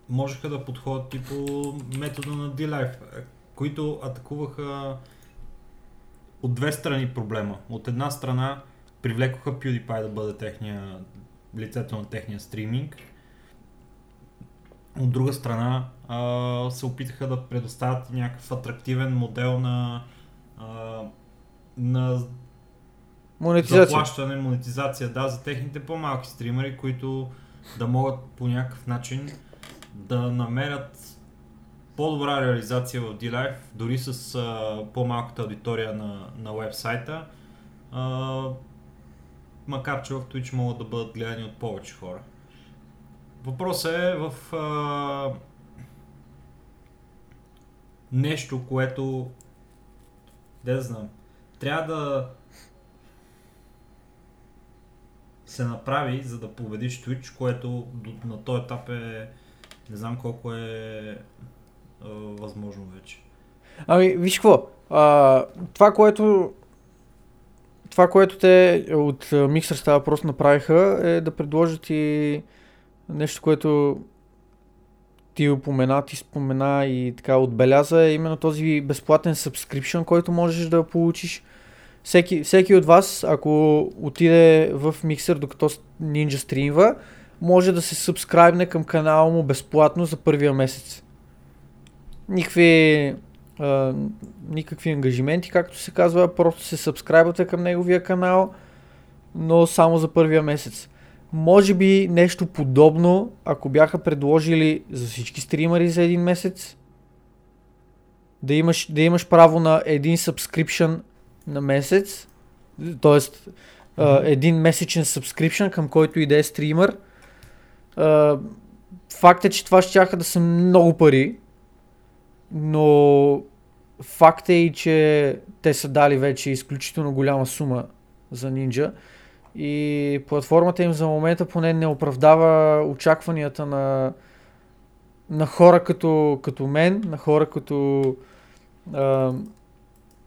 можеха да подходят и по метода на D-Life, които атакуваха от две страни проблема. От една страна привлекоха PewDiePie да бъде техния, лицето на техния стриминг. От друга страна а, се опитаха да предоставят някакъв атрактивен модел на, а, на монетизация. заплащане, монетизация, да, за техните по-малки стримери, които да могат по някакъв начин да намерят по-добра реализация в D-Live, дори с а, по-малката аудитория на, на вебсайта, а, макар че в Twitch могат да бъдат гледани от повече хора. Въпросът е в а, нещо, което да знам, трябва да се направи, за да победиш Twitch, което на този етап е не знам колко е а, възможно вече. Ами, виж какво, а, това, което това, което те от Mixer става просто направиха е да предложат и нещо, което ти упомена, ти спомена и така отбеляза е именно този безплатен subscription, който можеш да получиш. Всеки, всеки от вас, ако отиде в миксер докато Ninja стримва, може да се сабскрайбне към канала му безплатно за първия месец. Никакви, а, никакви ангажименти, както се казва, просто се сабскрайбвате към неговия канал, но само за първия месец. Може би нещо подобно, ако бяха предложили за всички стримари за един месец, да имаш, да имаш право на един subscription на месец, т.е. Uh, един месечен subscription, към който и да е стример. Uh, факт е, че това ще да са много пари, но факт е и, че те са дали вече изключително голяма сума за Ninja и платформата им за момента поне не оправдава очакванията на, на хора като, като мен, на хора като а,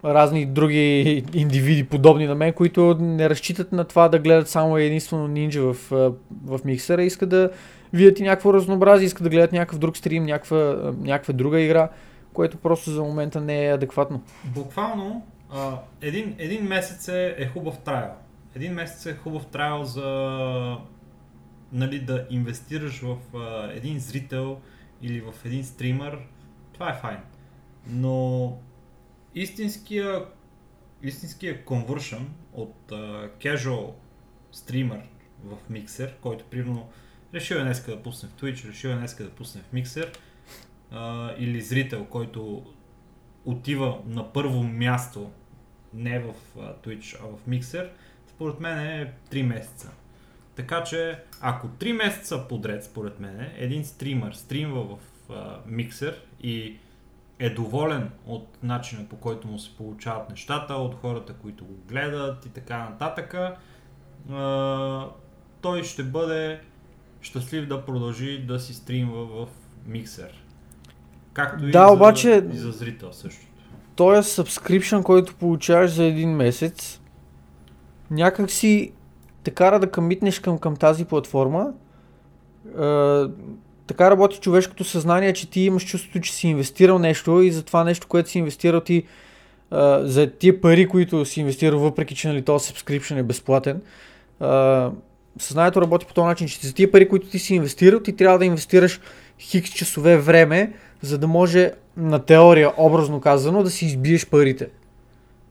разни други индивиди подобни на мен, които не разчитат на това да гледат само единствено нинджа в, в миксера, искат да видят и някакво разнообразие, искат да гледат някакъв друг стрим, някаква, някаква друга игра, което просто за момента не е адекватно. Буквално а, един, един месец е, е хубав трайл един месец е хубав трайл за нали, да инвестираш в а, един зрител или в един стример, това е файн. Но истинския, истинския conversion от а, casual стример в миксер, който примерно решил е днеска да пусне в Twitch, решил е днеска да пусне в миксер, а, или зрител, който отива на първо място не в а, Twitch, а в миксер, според мен е 3 месеца. Така че, ако 3 месеца подред, според мен, един стример стримва в а, миксер и е доволен от начина по който му се получават нещата, от хората, които го гледат и така нататък, а, той ще бъде щастлив да продължи да си стримва в миксер. Както да, и, обаче, за, и за зрител също. Този subscription, който получаваш за един месец, някак си те кара да къмитнеш към, към тази платформа. Е, така работи човешкото съзнание, че ти имаш чувството, че си инвестирал нещо и за това нещо, което си инвестирал ти, е, за тия пари, които си инвестирал, въпреки че нали, този subscription е безплатен, е, съзнанието работи по този начин, че за тия пари, които ти си инвестирал, ти трябва да инвестираш хикс часове време, за да може на теория, образно казано, да си избиеш парите.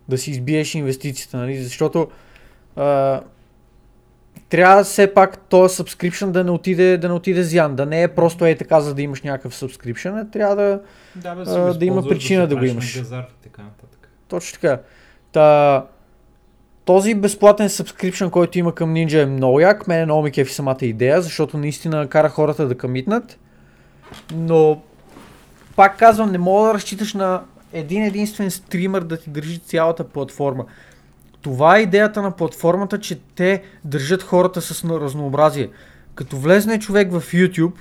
Да си избиеш инвестицията, нали? Защото трябва все пак този subscription да не отиде, да не отиде зян, да не е просто е така, за да имаш някакъв subscription, а трябва да, да, бе, а, да има причина да, да го имаш. Газар, така, нататък. Точно така. Та, този безплатен subscription, който има към Ninja е много як. Мене много ми кефи самата идея, защото наистина кара хората да камитнат. Но, пак казвам, не мога да разчиташ на един единствен стример да ти държи цялата платформа. Това е идеята на платформата, че те държат хората с разнообразие. Като влезне човек в YouTube,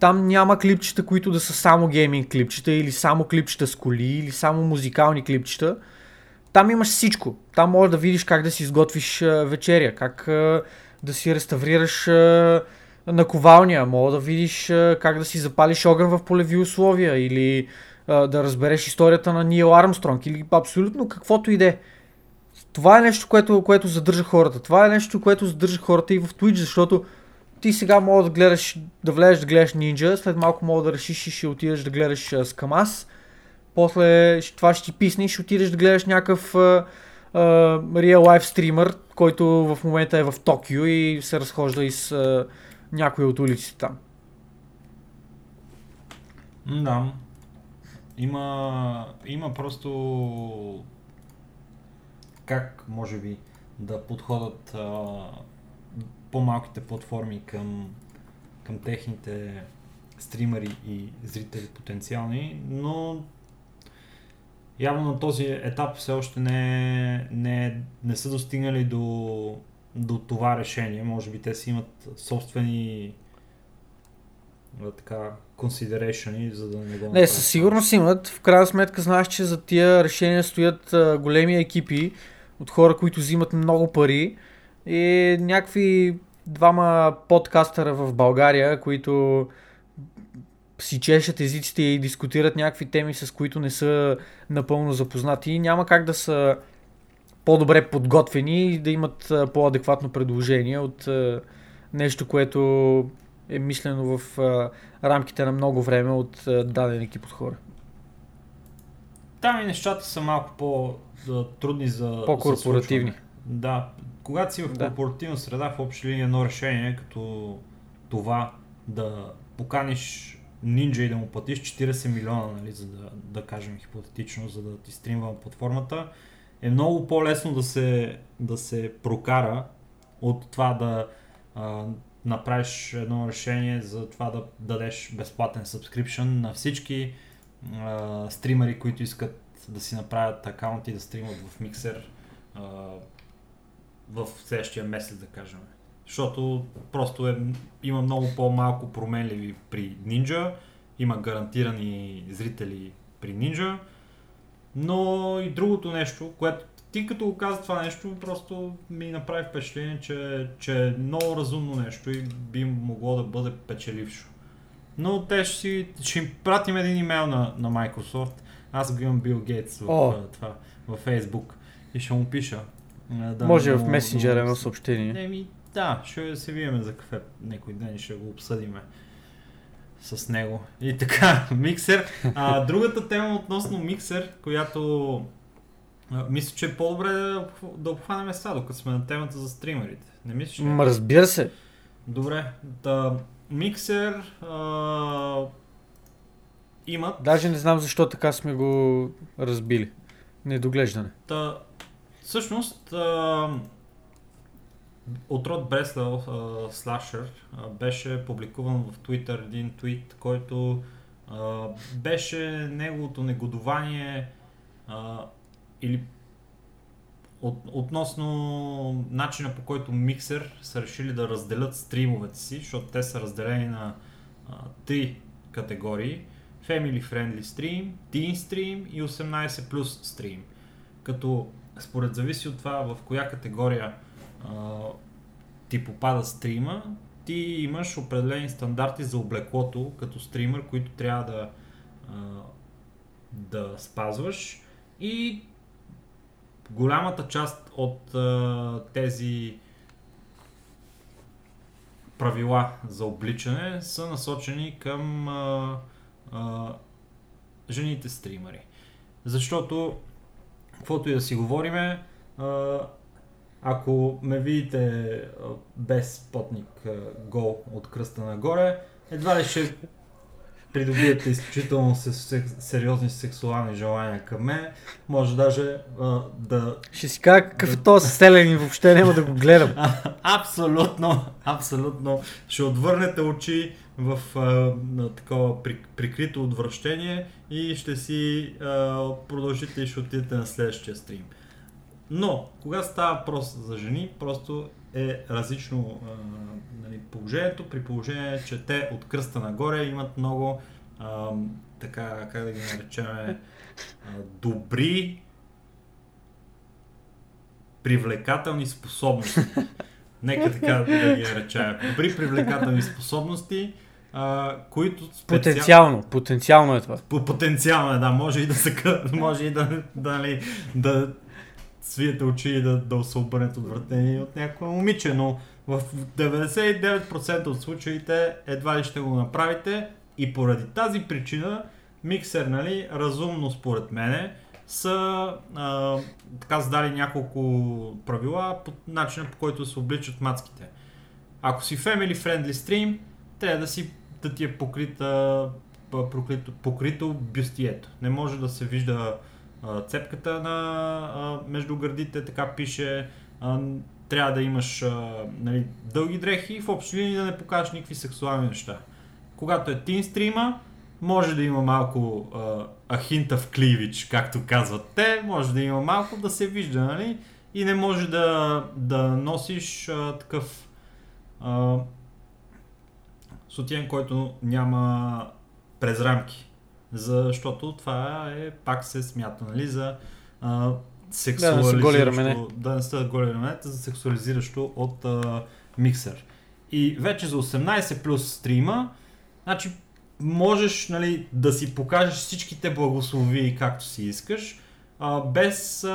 там няма клипчета, които да са само гейминг клипчета или само клипчета с коли или само музикални клипчета. Там имаш всичко. Там можеш да видиш как да си изготвиш вечеря, как да си реставрираш наковалния, мога да видиш а, как да си запалиш огън в полеви условия или а, да разбереш историята на Нил Армстронг или абсолютно каквото и да е. Това е нещо, което, което задържа хората. Това е нещо, което задържа хората и в Twitch, защото ти сега мога да гледаш, да влезеш да гледаш Ninja, след малко мога да решиш и ще отидеш да гледаш uh, Скамас, после това ще ти писне и ще отидеш да гледаш някакъв uh, uh, real стример, който в момента е в Токио и се разхожда из uh, някои от улиците там. Да. Има, има просто как може би да подходят а, по-малките платформи към, към техните стримери и зрители потенциални, но явно на този етап все още не, не, не са достигнали до, до това решение. Може би те си имат собствени така, consideration, за да не го Не, със сигурност имат. В крайна сметка знаеш, че за тия решения стоят а, големи екипи, от хора, които взимат много пари и някакви двама подкастера в България, които си чешат езиците и дискутират някакви теми, с които не са напълно запознати. Няма как да са по-добре подготвени и да имат по-адекватно предложение от нещо, което е мислено в рамките на много време от даден екип от хора. Там и нещата са малко по-трудни за По-корпоративни. За да. Когато си в корпоративна среда, в общи линии едно решение, като това да поканиш Ninja и да му платиш 40 милиона, нали, за да, да кажем хипотетично, за да ти стримва платформата, е много по-лесно да се, да се прокара от това да а, направиш едно решение за това да дадеш безплатен subscription на всички а, стримери, които искат да си направят акаунт и да стримат в миксер а, в следващия месец, да кажем. Защото просто е, има много по-малко променливи при Ninja, има гарантирани зрители при Ninja, но и другото нещо, което ти като го каза това нещо, просто ми направи впечатление, че, че е много разумно нещо и би могло да бъде печелившо. Но те ще, си, ще им пратим един имейл на, на Microsoft. Аз го имам Бил Гейтс в, О. това, в Facebook и ще му пиша. Да, Може в месенджер едно съобщение. Еми, да, ще се видим за кафе някой ден и ще го обсъдиме с него. И така, миксер. А, другата тема относно миксер, която а, мисля, че е по-добре да, да обхванем сега, докато сме на темата за стримерите. Не мислиш ли? Ма разбира се. Добре, да, миксер а, имат... Даже не знам защо така сме го разбили. Недоглеждане. Та, всъщност, а, от Род Бреслав Слашер беше публикуван в Twitter един твит, който а, беше неговото негодование а, или от, относно начина по който Миксер са решили да разделят стримовете си, защото те са разделени на а, три категории. Family Friendly Stream, Teen Stream и 18 Plus Stream. Като според зависи от това в коя категория ти попада стрима, ти имаш определени стандарти за облеклото като стример, които трябва да, да спазваш и голямата част от тези правила за обличане са насочени към жените стримери. Защото, каквото и да си говориме, ако ме видите без потник гол от кръста нагоре, едва ли ще придобиете изключително сериозни сексуални желания към мен. Може даже а, да... Ще си кажа какъв е този селен и въобще няма да го гледам. А, абсолютно, абсолютно. Ще отвърнете очи в а, такова при, прикрито отвращение и ще си а, продължите и ще отидете на следващия стрим. Но, когато става въпрос за жени, просто е различно а, нали, положението, при положение, че те от кръста нагоре имат много, а, така, как да ги наречем, а, добри привлекателни способности. Нека така да ги наречем. Добри привлекателни способности, а, които специал... Потенциално, потенциално е това. Потенциално е, да, може и да се може и да, да, нали, да, да свиете очи и да, да се обърнете отвратени от някакво момиче, но в 99% от случаите едва ли ще го направите и поради тази причина миксер, нали, разумно според мене, са а, така задали няколко правила по начина по който се обличат мацките. Ако си family friendly stream, трябва да си да ти е покрита, покрито, покрито бюстието. Не може да се вижда цепката на, между гърдите, така пише. Трябва да имаш нали, дълги дрехи и в общи линии да не покажеш никакви сексуални неща. Когато е тин стрима, може да има малко ахинта в кливич, както казват те, може да има малко да се вижда, нали? И не може да, да носиш а, такъв а, сутиен, който няма през рамки защото това е, пак се смята, нали, за а, сексуализиращо, да не са голи раменете, за сексуализиращо от а, миксер. И вече за 18 плюс стрима, значи можеш нали, да си покажеш всичките благослови както си искаш, а, без а,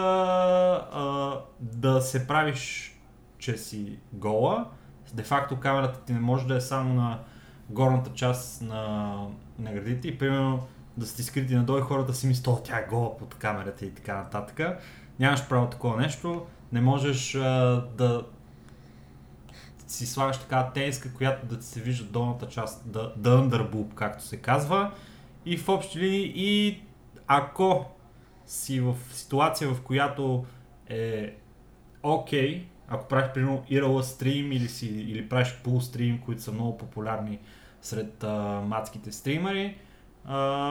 а, да се правиш, че си гола. Де факто камерата ти не може да е само на горната част на, на градите и примерно да сте скрити надолу и хората си мислят, тя е гола под камерата и така нататък. Нямаш право такова нещо. Не можеш а, да си слагаш така тениска, която да ти се вижда долната част, да, да underboob, както се казва. И в общи линии, и ако си в ситуация, в която е окей, okay, ако правиш примерно IRL стрим или, си, или правиш пул стрим, които са много популярни сред а, мацките стримери,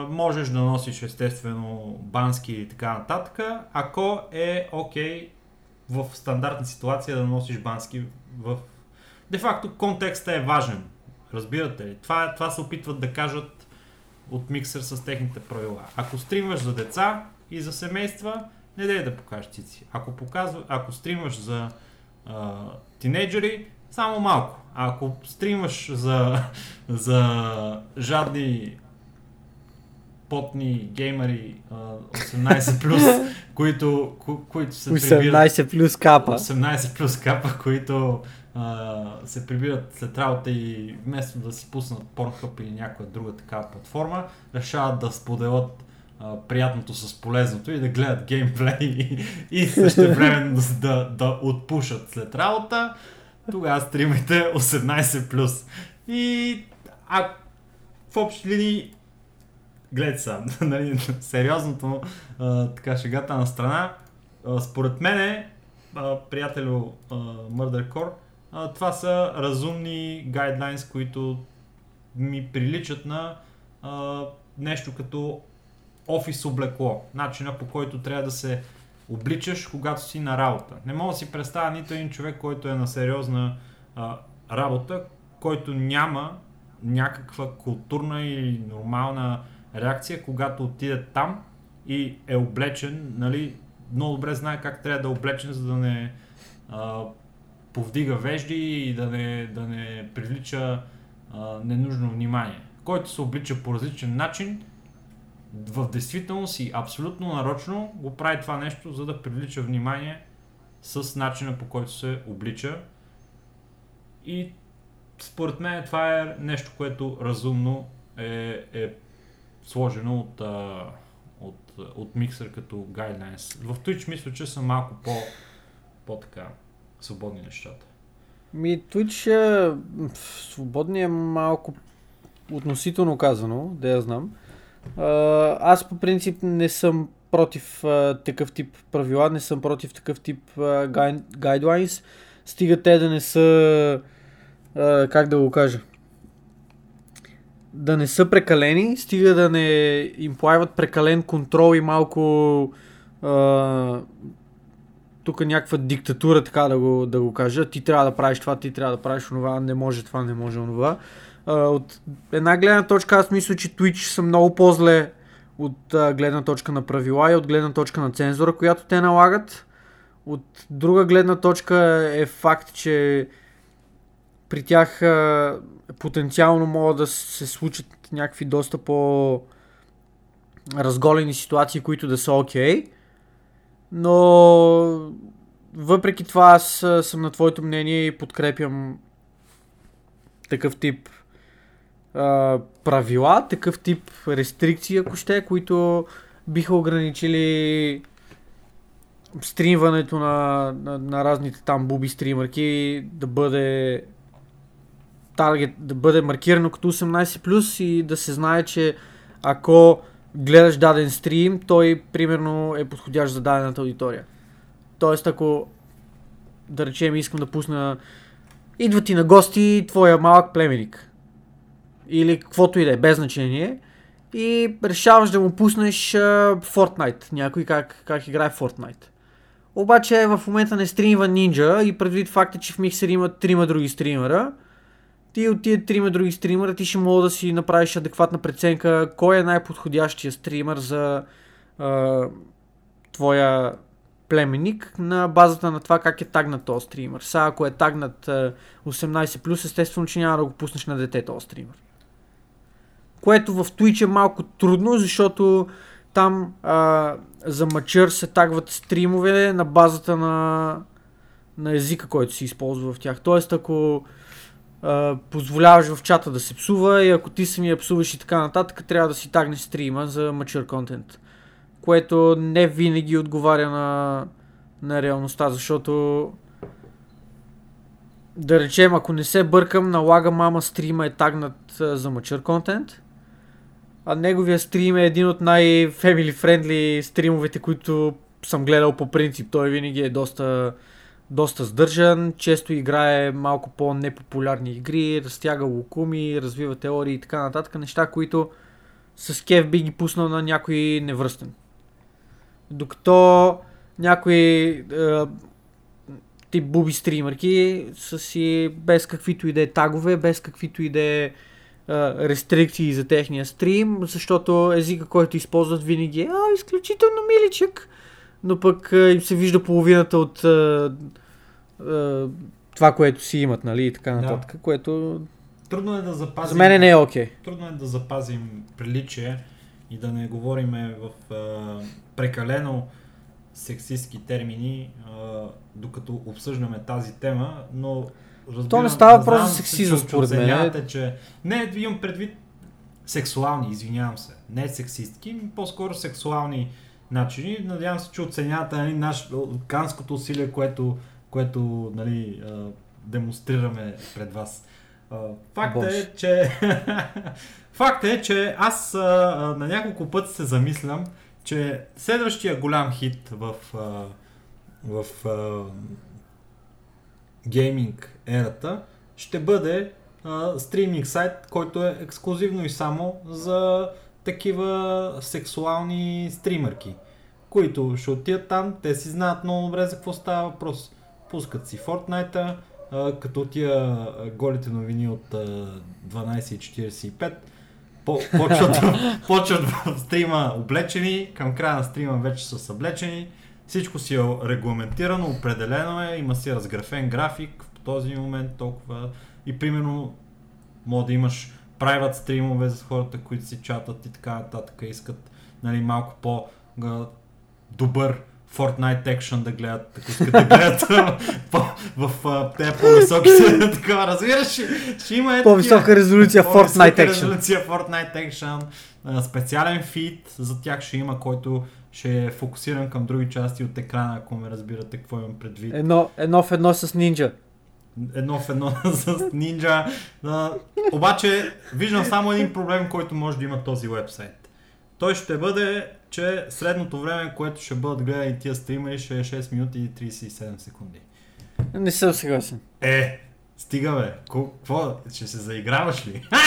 можеш да носиш естествено бански и така нататък, ако е окей okay, в стандартна ситуация да носиш бански в... Де факто контекста е важен, разбирате ли? Това, това се опитват да кажат от миксер с техните правила. Ако стримваш за деца и за семейства, не дай да покажеш цици. Ако, показва, ако стримваш за а, тинейджери, само малко. А ако стримваш за, за жадни потни геймери 18 плюс, които, ко, които се 18 плюс капа. 18 плюс капа, които а, се прибират след работа и вместо да си пуснат Pornhub или някоя друга такава платформа, решават да споделят а, приятното с полезното и да гледат геймплей и, и също време да, да, да отпушат след работа, тогава стримайте 18+. И а в общи линии гледайте са, нали, сериозното, а, така шегата на страна, а, според мене, а, приятелю а, Murder Core, а, това са разумни гайдлайнс, които ми приличат на а, нещо като офис облекло, начина по който трябва да се обличаш, когато си на работа. Не мога да си представя нито един човек, който е на сериозна а, работа, който няма някаква културна и нормална реакция, когато отиде там и е облечен, нали, много добре знае как трябва да е облечен, за да не а, повдига вежди и да не, да не привлича а, ненужно внимание. Който се облича по различен начин, в действителност и абсолютно нарочно го прави това нещо, за да привлича внимание с начина по който се облича. И според мен това е нещо, което разумно е, е сложено от, а, от, от миксър като guidelines. В Twitch мисля, че са малко по, по-така свободни нещата. Ми, Twitch е, свободни е малко относително казано, да я знам. Аз по принцип не съм против а, такъв тип правила, не съм против такъв тип гайдлайнс. Стига те да не са, а, как да го кажа, да не са прекалени, стига да не им появат прекален контрол и малко а, тук някаква диктатура, така да го, да го кажа. Ти трябва да правиш това, ти трябва да правиш това, не може това, не може това от една гледна точка аз мисля, че Twitch са много по-зле от а, гледна точка на правила и от гледна точка на цензура, която те налагат. От друга гледна точка е факт, че при тях а, потенциално могат да се случат някакви доста по разголени ситуации, които да са окей. Okay. Но въпреки това аз съм на твоето мнение и подкрепям такъв тип а, правила, такъв тип рестрикции, ако ще, които биха ограничили стримването на, на, на разните там буби стримърки да бъде таргет, да бъде маркирано като 18+, и да се знае, че ако гледаш даден стрим, той примерно е подходящ за дадената аудитория. Тоест, ако да речем искам да пусна идва ти на гости твоя малък племеник или каквото и да е, без значение. И решаваш да му пуснеш uh, Fortnite, някой как, как играе Fortnite. Обаче в момента не стримва Ninja и предвид факта, че в Mixer има трима други стримера, ти от тия трима други стримера ти ще мога да си направиш адекватна преценка кой е най-подходящия стример за uh, твоя племенник на базата на това как е тагнат този стример. Сега ако е тагнат uh, 18+, естествено, че няма да го пуснеш на дете този стример. което в Twitch е малко трудно, защото там а, за мачър се тагват стримове на базата на, на езика, който се използва в тях. Тоест, ако позволяваш в чата да се псува и ако ти самия псуваш и така нататък, трябва да си тагнеш стрима за мачър контент. Което не винаги отговаря на, на реалността, защото да речем, ако не се бъркам, налага мама стрима е тагнат за мачър контент. А неговия стрим е един от най-family friendly стримовете, които съм гледал по принцип. Той винаги е доста, доста сдържан, често играе малко по-непопулярни игри, разтяга лукуми, развива теории и така нататък. Неща, които с кев би ги пуснал на някой невръстен. Докато някои е, тип буби стримерки са си без каквито и да е тагове, без каквито и да е рестрикции за техния стрим, защото езика, който използват винаги е а, изключително миличък, но пък им се вижда половината от а, а, това, което си имат, нали, и така нататък, да. което Трудно е да запазим... за мен не е окей. Okay. Трудно е да запазим приличие и да не говориме в а, прекалено сексистски термини, а, докато обсъждаме тази тема, но разбирам, То не става просто за сексизъм, според мен. Че... Не, имам предвид сексуални, извинявам се. Не сексистки, по-скоро сексуални начини. Надявам се, че оценявате нали, наш, канското усилие, което, което нали, демонстрираме пред вас. Факт Бош. е, че Факт е, че аз а, на няколко пъти се замислям, че следващия голям хит в, а, в а, гейминг ерата ще бъде а, стриминг сайт, който е ексклюзивно и само за такива сексуални стримерки, които ще отидат там, те си знаят много добре за какво става въпрос. Пускат си Fortnite, като тия голите новини от а, 12.45, по, почват, почват в стрима облечени, към края на стрима вече са съблечени, всичко си е регламентирано, определено е, има си разграфен график, този момент толкова. И примерно, може да имаш private стримове за хората, които си чатат и така нататък, искат нали, малко по добър Fortnite Action да гледат, ако искат да гледат по, в, в тези по-високи такова, разбираш, ще, ще има е по-висока резолюция Fortnite Action. резолюция Fortnite Action, специален фит за тях ще има, който ще е фокусиран към други части от екрана, ако ме разбирате какво имам предвид. Едно, едно в едно с Ninja едно в едно с нинджа. Обаче виждам само един проблем, който може да има този вебсайт. Той ще бъде, че средното време, което ще бъдат гледани тия стримери, ще е 6 минути и 37 секунди. Не съм съгласен. Е, стига бе. Какво? Ще се заиграваш ли?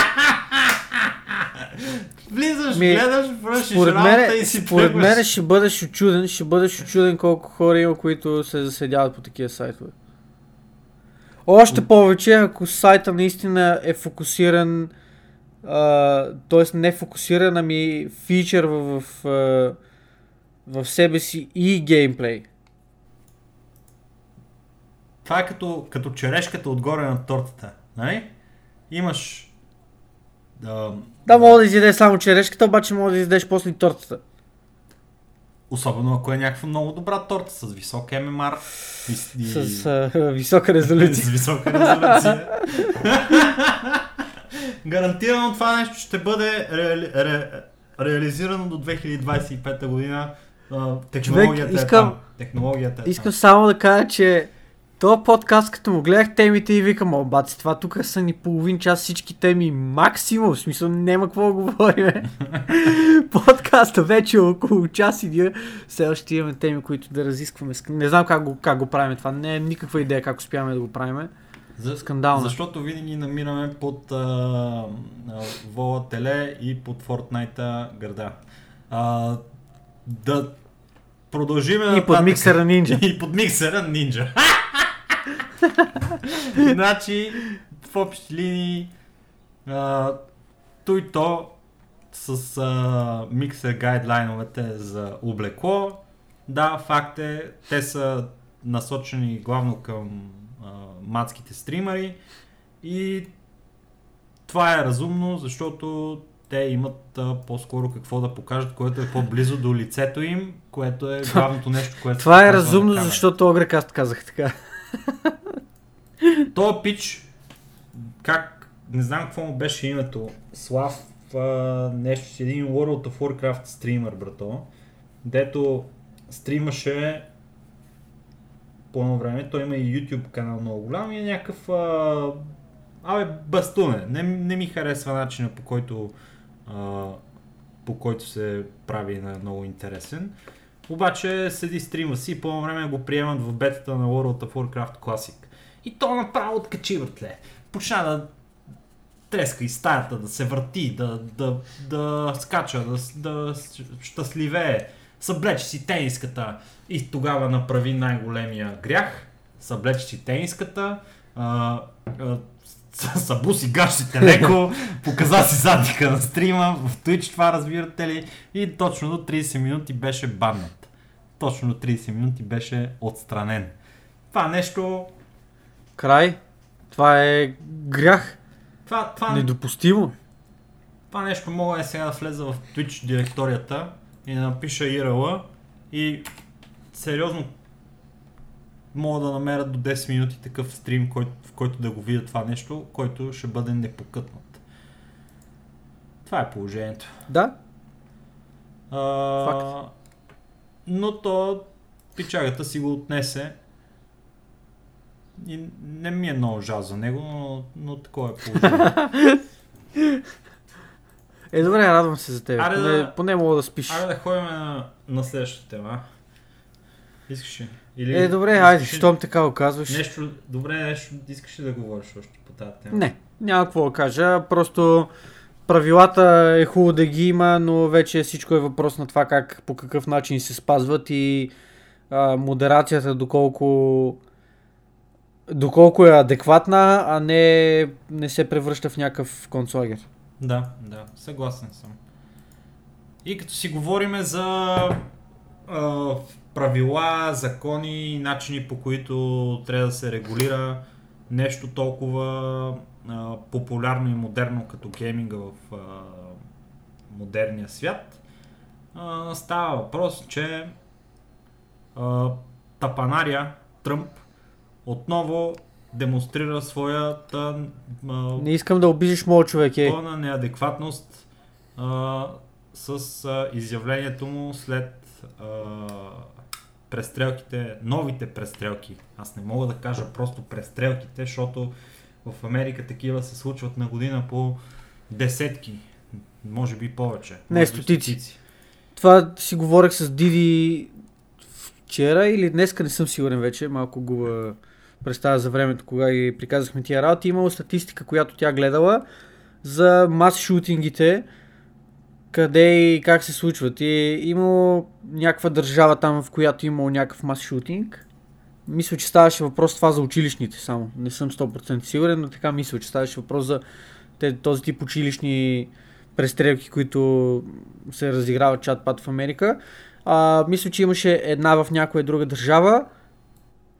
Влизаш, Ми, гледаш, връщиш работа и си Според мен ще бъдеш очуден, ще бъдеш очуден колко хора има, които се заседяват по такива сайтове. Още повече, ако сайта наистина е фокусиран, т.е. не фокусиран, ами фичър в, в, в себе си и геймплей. Това е като, като черешката отгоре на тортата. Нали? Имаш... Да, да, мога да изядеш само черешката, обаче мога да изядеш после тортата. Особено ако е някаква много добра торта с висок ММР. И... С а, висока резолюция. с висока резолюция. Гарантирано това нещо ще бъде ре, ре, реализирано до 2025 година. Технологията Човек, искам, е там. Технологията е искам там. само да кажа, че то подкаст, като му гледах темите и викам, о, баци, това тук са ни половин час всички теми максимум, в смисъл няма какво да говорим. Подкаста вече е около час и ние все още имаме теми, които да разискваме. Не знам как го, как го правим това, не е никаква идея как успяваме да го правим. За, Скандално. Защото винаги намираме под а, Вола Теле и под Fortnite града. А, да продължиме И под миксера нинджа. И под миксера нинджа. значи, в общи линии, а, той то с а, миксер гайдлайновете за облекло. Да, факт е, те са насочени главно към а, мацките стримари и това е разумно, защото те имат а, по-скоро какво да покажат, което е по-близо до лицето им, което е главното нещо, което Това е разумно, защото Огрекаст казах така. Този пич, как, не знам какво му беше името, Слав, а, нещо един World of Warcraft стример, брато, дето стримаше по едно време, той има и YouTube канал много голям и е някакъв, а, абе, бастуне, не, не ми харесва начина по който, а, по който се прави на много интересен. Обаче седи стрима си и по едно време го приемат в бетата на World of Warcraft Classic. И то направо откачи, братле. Почна да треска и стаята, да се върти, да, да, да скача, да, да щастливее. Съблече си тениската и тогава направи най-големия грях. Съблече си тениската, а, а, събуси гащите леко, показа си задника на стрима, в Twitch това разбирате ли, и точно до 30 минути беше баннат. Точно до 30 минути беше отстранен. Това нещо, Край. Това е грях. това, това, Недопустимо. Това нещо мога е сега да влеза в Twitch директорията и да напиша IRL и сериозно мога да намеря до 10 минути такъв стрим, който, в който да го видя това нещо, който ще бъде непокътнат. Това е положението. Да. А, Факт. но то пичагата си го отнесе и не ми е много жал за него, но, но такова е положението. Е, добре, радвам се за теб. Аре Поне, да- поне мога да спиш. Айде да ходим на, на следващата тема. Искаш ли? Или Е, добре, искаш айде, щом така го казваш. Нещо, добре, нещо искаш ли да говориш още по тази тема? Не, няма какво да кажа. Просто правилата е хубаво да ги има, но вече всичко е въпрос на това как, по какъв начин се спазват и а, модерацията доколко доколко е адекватна, а не, не се превръща в някакъв концлагер. Да, да, съгласен съм. И като си говориме за а, правила, закони начини по които трябва да се регулира нещо толкова а, популярно и модерно като гейминга в а, модерния свят, а, става въпрос, че а, тапанария Тръмп отново демонстрира своята а, Не искам да обижиш моят човек, е. пълна неадекватност а, с а, изявлението му след а, престрелките, новите престрелки. Аз не мога да кажа просто престрелките, защото в Америка такива се случват на година по десетки, може би повече. Не, би стотици. Това си говорех с Диди вчера или днеска, не съм сигурен вече, малко губа представя за времето, кога ги приказахме тия работи. Имало статистика, която тя гледала за мас шутингите, къде и как се случват. И имало някаква държава там, в която имало някакъв мас шутинг. Мисля, че ставаше въпрос това за училищните само. Не съм 100% сигурен, но така мисля, че ставаше въпрос за този тип училищни престрелки, които се разиграват чат-пат в Америка. А, мисля, че имаше една в някоя друга държава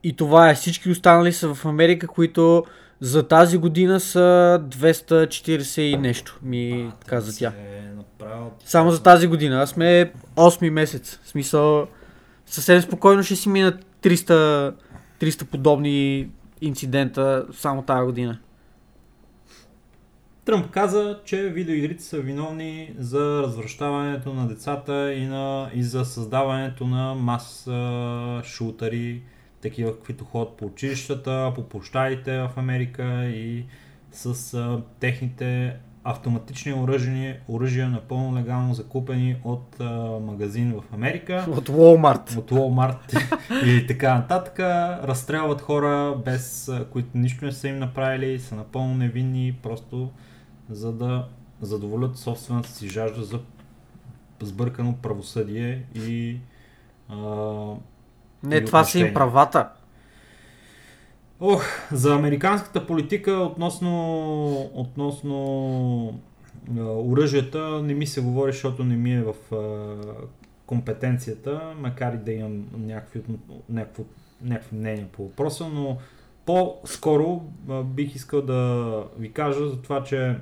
и това е. Всички останали са в Америка, които за тази година са 240 и нещо, ми каза тя. Е. Само за тази година. Аз сме 8 месец. В смисъл, съвсем спокойно ще си минат 300, 300 подобни инцидента само тази година. Тръмп каза, че видеоигрите са виновни за развръщаването на децата и, на, и за създаването на мас а, шутъри, такива каквито ходят по училищата, по площадите в Америка и с а, техните автоматични оръжия, оръжия напълно легално закупени от а, магазин в Америка От Walmart. от Walmart и така нататък, разстрелват хора, без а, които нищо не са им направили, са напълно невинни, просто за да задоволят собствената си жажда за сбъркано правосъдие и а, Не, това са им правата. Ох, за американската политика относно, относно оръжията не ми се говори, защото не ми е в а, компетенцията, макар и да имам някакви, някакво, някакви мнения по въпроса, но по-скоро а, бих искал да ви кажа за това, че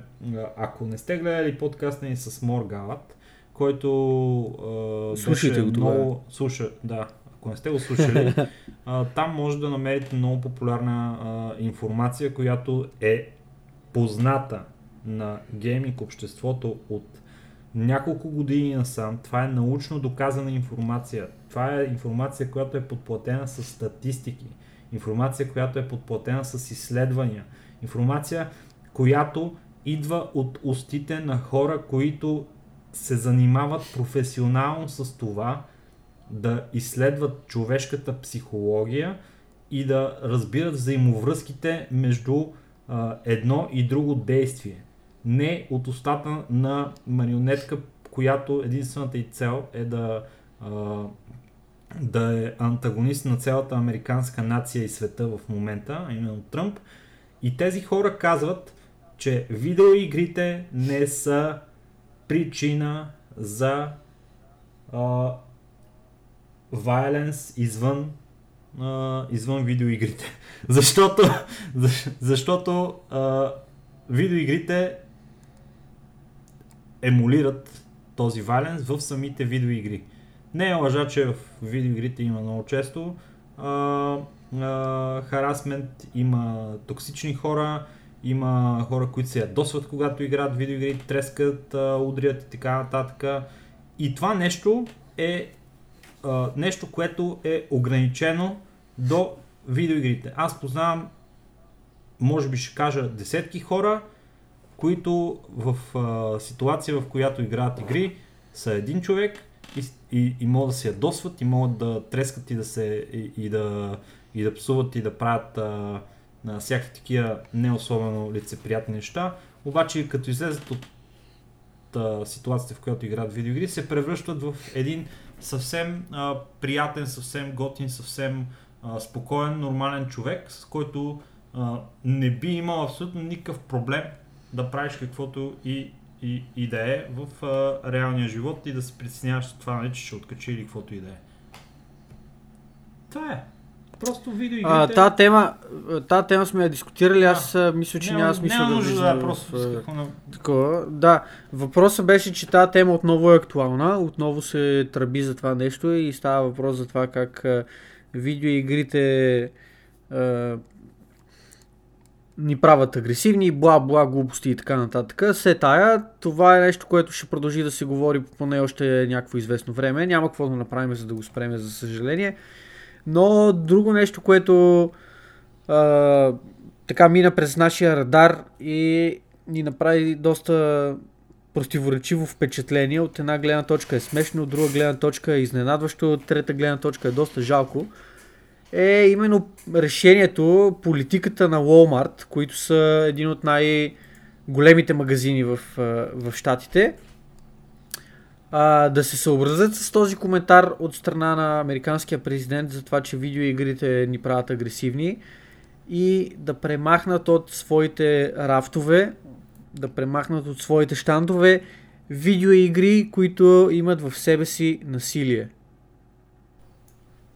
ако не сте гледали подкаста ни с Моргалат, който а, Слушайте го много... Слуша, да, ако не сте го слушали, а, там може да намерите много популярна а, информация, която е позната на гейминг обществото от няколко години насам. Това е научно доказана информация. Това е информация, която е подплатена с статистики. Информация, която е подплатена с изследвания. Информация, която идва от устите на хора, които се занимават професионално с това да изследват човешката психология и да разбират взаимовръзките между а, едно и друго действие. Не от устата на марионетка, която единствената и цел е да, а, да е антагонист на цялата американска нация и света в момента, а именно Тръмп. И тези хора казват, че видеоигрите не са причина за а, violence извън, а, извън видеоигрите. защото защ- защото а, видеоигрите емулират този violence в самите видеоигри. Не е лъжа, че в видеоигрите има много често а, а, харасмент, има токсични хора, има хора, които се ядосват, когато играят видеоигри, трескат, удрят и така нататък. И това нещо е нещо, което е ограничено до видеоигрите. Аз познавам, може би ще кажа, десетки хора, които в а, ситуация, в която играят игри, са един човек и, и, и могат да се ядосват, и могат да трескат и да се и, и да, и да псуват и да правят а, на всякакви такива не особено лицеприятни неща. Обаче като излезат от а, ситуацията, в която играят видеоигри, се превръщат в един съвсем а, приятен, съвсем готин, съвсем а, спокоен, нормален човек, с който а, не би имал абсолютно никакъв проблем да правиш каквото и, и, и да е в а, реалния живот и да се притесняваш от това, нали, че ще откачи или каквото и да е. Това е. Просто видеоигрите... А, та тема, та тема сме я дискутирали, аз а, мисля, че няма, смисъл няма да нужда, да, в, просто исках на... Такова, да. Въпросът беше, че тази тема отново е актуална, отново се тръби за това нещо и става въпрос за това как видеоигрите а, ни правят агресивни, бла, бла, глупости и така нататък. Се тая, това е нещо, което ще продължи да се говори поне още някакво известно време. Няма какво да направим, за да го спреме, за съжаление. Но друго нещо, което а, така мина през нашия радар и ни направи доста противоречиво впечатление. От една гледна точка е смешно, от друга гледна точка е изненадващо, от трета гледна точка е доста жалко. Е именно решението, политиката на Walmart, които са един от най-големите магазини в, в Штатите, а, да се съобразят с този коментар от страна на американския президент за това, че видеоигрите ни правят агресивни и да премахнат от своите рафтове, да премахнат от своите щандове видеоигри, които имат в себе си насилие.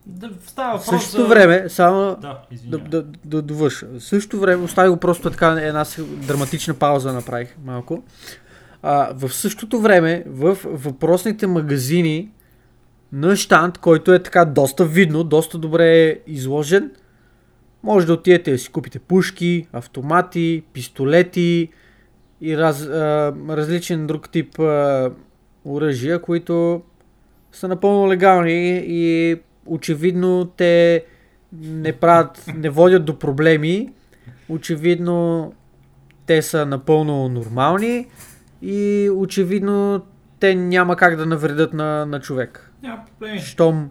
Да, става В същото за- време, само Да, да, да, да довърша. В същото време, остави го просто така една драматична пауза направих малко. А, в същото време, в въпросните магазини на штант, който е така доста видно, доста добре изложен, може да отидете да си купите пушки, автомати, пистолети и раз, а, различен друг тип а, оръжия, които са напълно легални и очевидно те не правят, не водят до проблеми. Очевидно те са напълно нормални и очевидно те няма как да навредят на, на човек. Няма проблеми. Щом,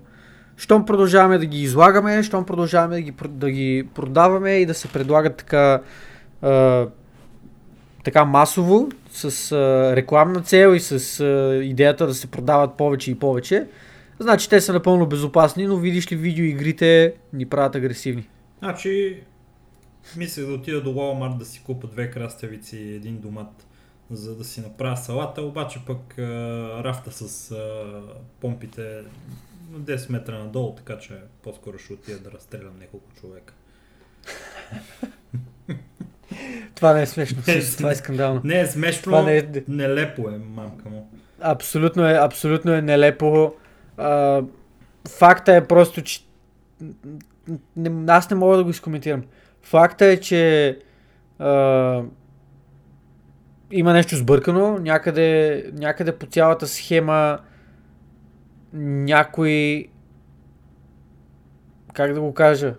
щом продължаваме да ги излагаме, щом продължаваме да ги, да ги продаваме и да се предлагат така, а, така масово, с а, рекламна цел и с а, идеята да се продават повече и повече, значи те са напълно безопасни, но видиш ли видеоигрите ни правят агресивни. Значи, мислех да отида до Walmart да си купа две краставици и един домат, за да си направя салата, обаче пък а, рафта с а, помпите на 10 метра надолу, така че по-скоро ще отида да разстрелям няколко човека. това не е смешно, Не, това е скандално. Не е смешно, Това не е... нелепо е, мамка му. Абсолютно е, абсолютно е нелепо. А, факта е просто, че не, аз не мога да го изкоментирам. Факта е, че а, има нещо сбъркано, някъде, някъде по цялата схема някой как да го кажа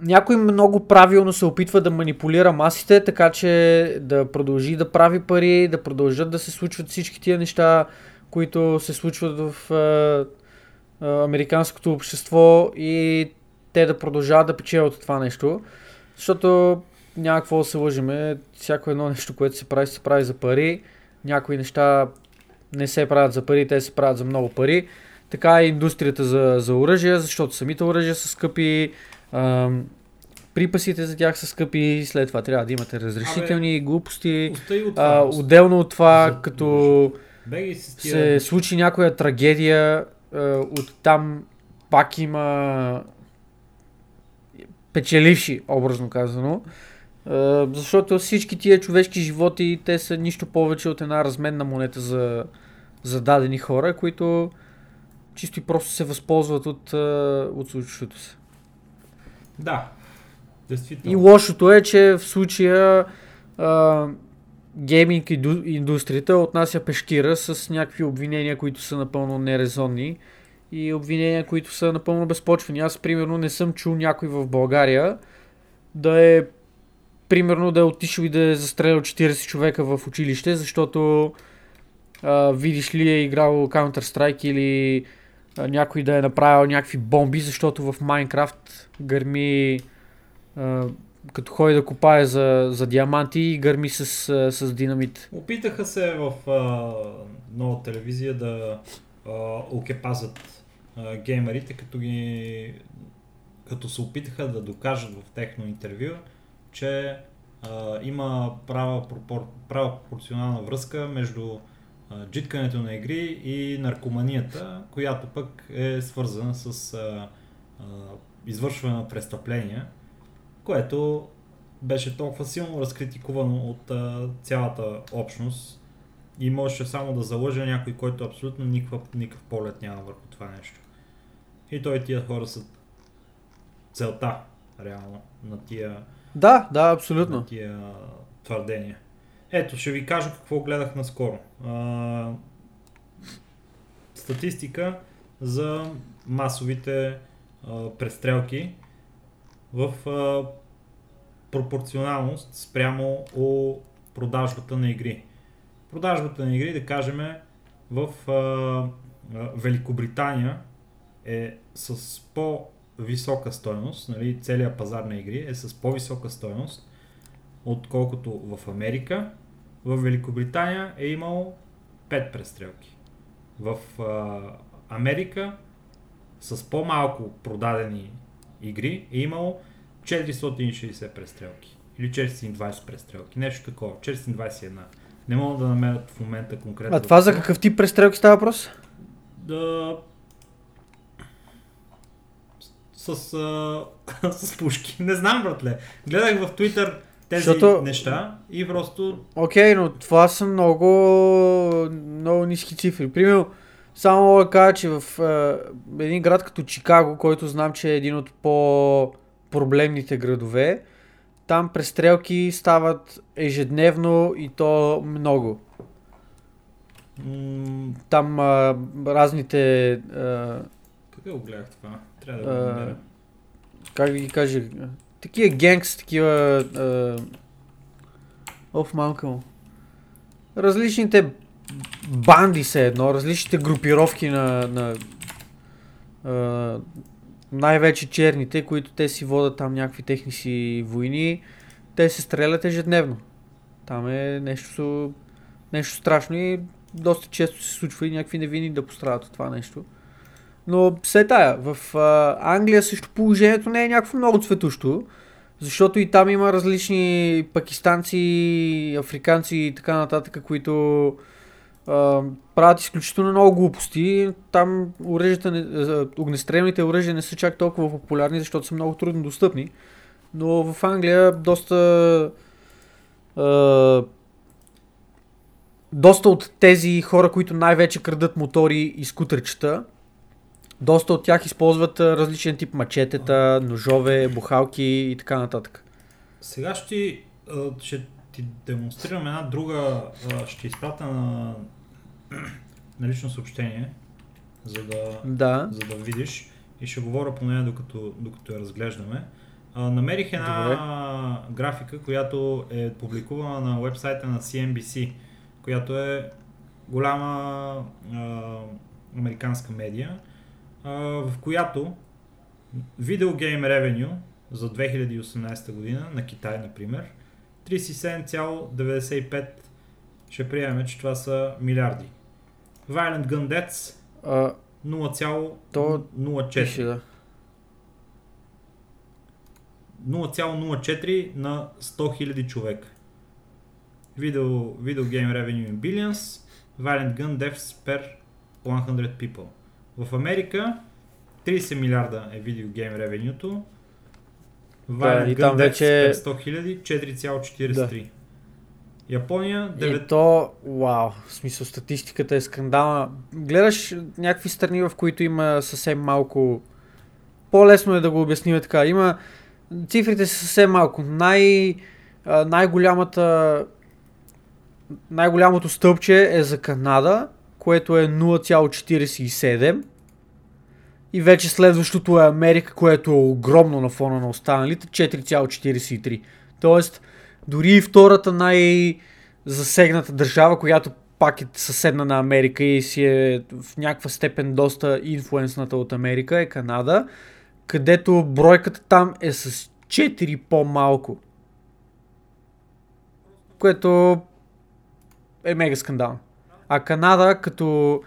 някой много правилно се опитва да манипулира масите, така че да продължи да прави пари, да продължат да се случват всички тия неща, които се случват в а, а, американското общество и те да продължават да печелят от това нещо. Защото няма какво да се лъжиме, всяко едно нещо, което се прави, се прави за пари. Някои неща не се правят за пари, те се правят за много пари. Така е индустрията за, за оръжие, защото самите оръжия са скъпи, ам, припасите за тях са скъпи, след това трябва да имате разрешителни, глупости. Остави от това. А, отделно от това, За като тия... се случи някоя трагедия, а, от там пак има печеливши, образно казано. А, защото всички тия човешки животи, те са нищо повече от една разменна монета за, за дадени хора, които чисто и просто се възползват от, а, от случващото се. Да. Действително. И лошото е, че в случая а, гейминг индустрията отнася пешкира с някакви обвинения, които са напълно нерезонни и обвинения, които са напълно безпочвени. Аз, примерно, не съм чул някой в България да е примерно да е отишъл и да е застрелял 40 човека в училище, защото а, видиш ли е играл Counter-Strike или а, някой да е направил някакви бомби, защото в Майнкрафт гърми а, като ходи да копае за, за диаманти и гърми с, с динамит. Опитаха се в а, нова телевизия да окепазат геймерите, като ги като се опитаха да докажат в техно интервю, че а, има права, пропор, права пропорционална връзка между а, джиткането на игри и наркоманията, която пък е свързана с а, а, извършване на престъпления, което беше толкова силно разкритикувано от а, цялата общност и можеше само да залъже някой, който абсолютно никакъв, никакъв поглед няма върху това нещо. И той тия хора са целта, реално, на тия, Да, да, абсолютно. на твърдения. Ето, ще ви кажа какво гледах наскоро. А, статистика за масовите а, престрелки в а, пропорционалност спрямо о продажбата на игри. Продажбата на игри, да кажем, в а, Великобритания е с по-висока стойност, нали, целият пазар на игри е с по-висока стойност, отколкото в Америка. В Великобритания е имало 5 престрелки. В а, Америка с по-малко продадени игри е имало 460 престрелки. Или 420 престрелки. Нещо такова. 421. Не мога да намерят в момента конкретно. А това за какъв тип престрелки става въпрос? Да... С, а... с пушки. Не знам, братле. Гледах в Twitter тези Защото- неща и просто... Окей, но това са много, много ниски цифри. Примерно, само мога да кажа, че в е, един град като Чикаго, който знам, че е един от по-проблемните градове, там престрелки стават ежедневно и то много. Там а, разните, а, къде го гледах това? Трябва да го намеря. как да ги кажа, такива генгс, такива... А, оф, малка му. Различните банди са едно, различните групировки на, на а, най-вече черните, които те си водят там някакви техни си войни, те се стрелят ежедневно. Там е нещо, нещо страшно и доста често се случва и някакви невинни да пострадат от това нещо. Но се тая, в а, Англия също положението не е някакво много цветущо, защото и там има различни пакистанци, африканци и така нататък, които а, правят изключително много глупости. Там оръжията, не, а, огнестрелните оръжия не са чак толкова популярни, защото са много трудно достъпни. Но в Англия доста а, доста от тези хора, които най-вече крадат мотори и скутерчета, доста от тях използват различен тип мачетета, ножове, бухалки и така нататък. Сега ще, ще ти демонстрирам една друга, ще изпратя на, на лично съобщение, за да, Да. за да видиш и ще говоря по нея докато, докато я разглеждаме. А, намерих една графика, която е публикувана на вебсайта на CNBC, която е голяма а, американска медия, в която видеогейм ревеню за 2018 година на Китай, например, 37,95 ще приемем, че това са милиарди. Violent Gun Deaths А, 0,04. пише, да. 0,04 на 100 000 човека. Video, video game revenue in billions, violent gun deaths per 100 people. В Америка 30 милиарда е game ревенюто, gun там deaths вече- per 100 000 4,43. Япония 9... И то, вау, в смисъл статистиката е скандална. Гледаш някакви страни, в които има съвсем малко... По-лесно е да го обясним така. Има... Цифрите са съвсем малко. Най... Най-голямата... Най-голямото стълбче е за Канада, което е 0,47. И вече следващото е Америка, което е огромно на фона на останалите, 4,43. Тоест, дори и втората най-засегната държава, която пак е съседна на Америка и си е в някаква степен доста инфлуенсната от Америка, е Канада, където бройката там е с 4 по-малко. Което е мега скандално. А Канада като,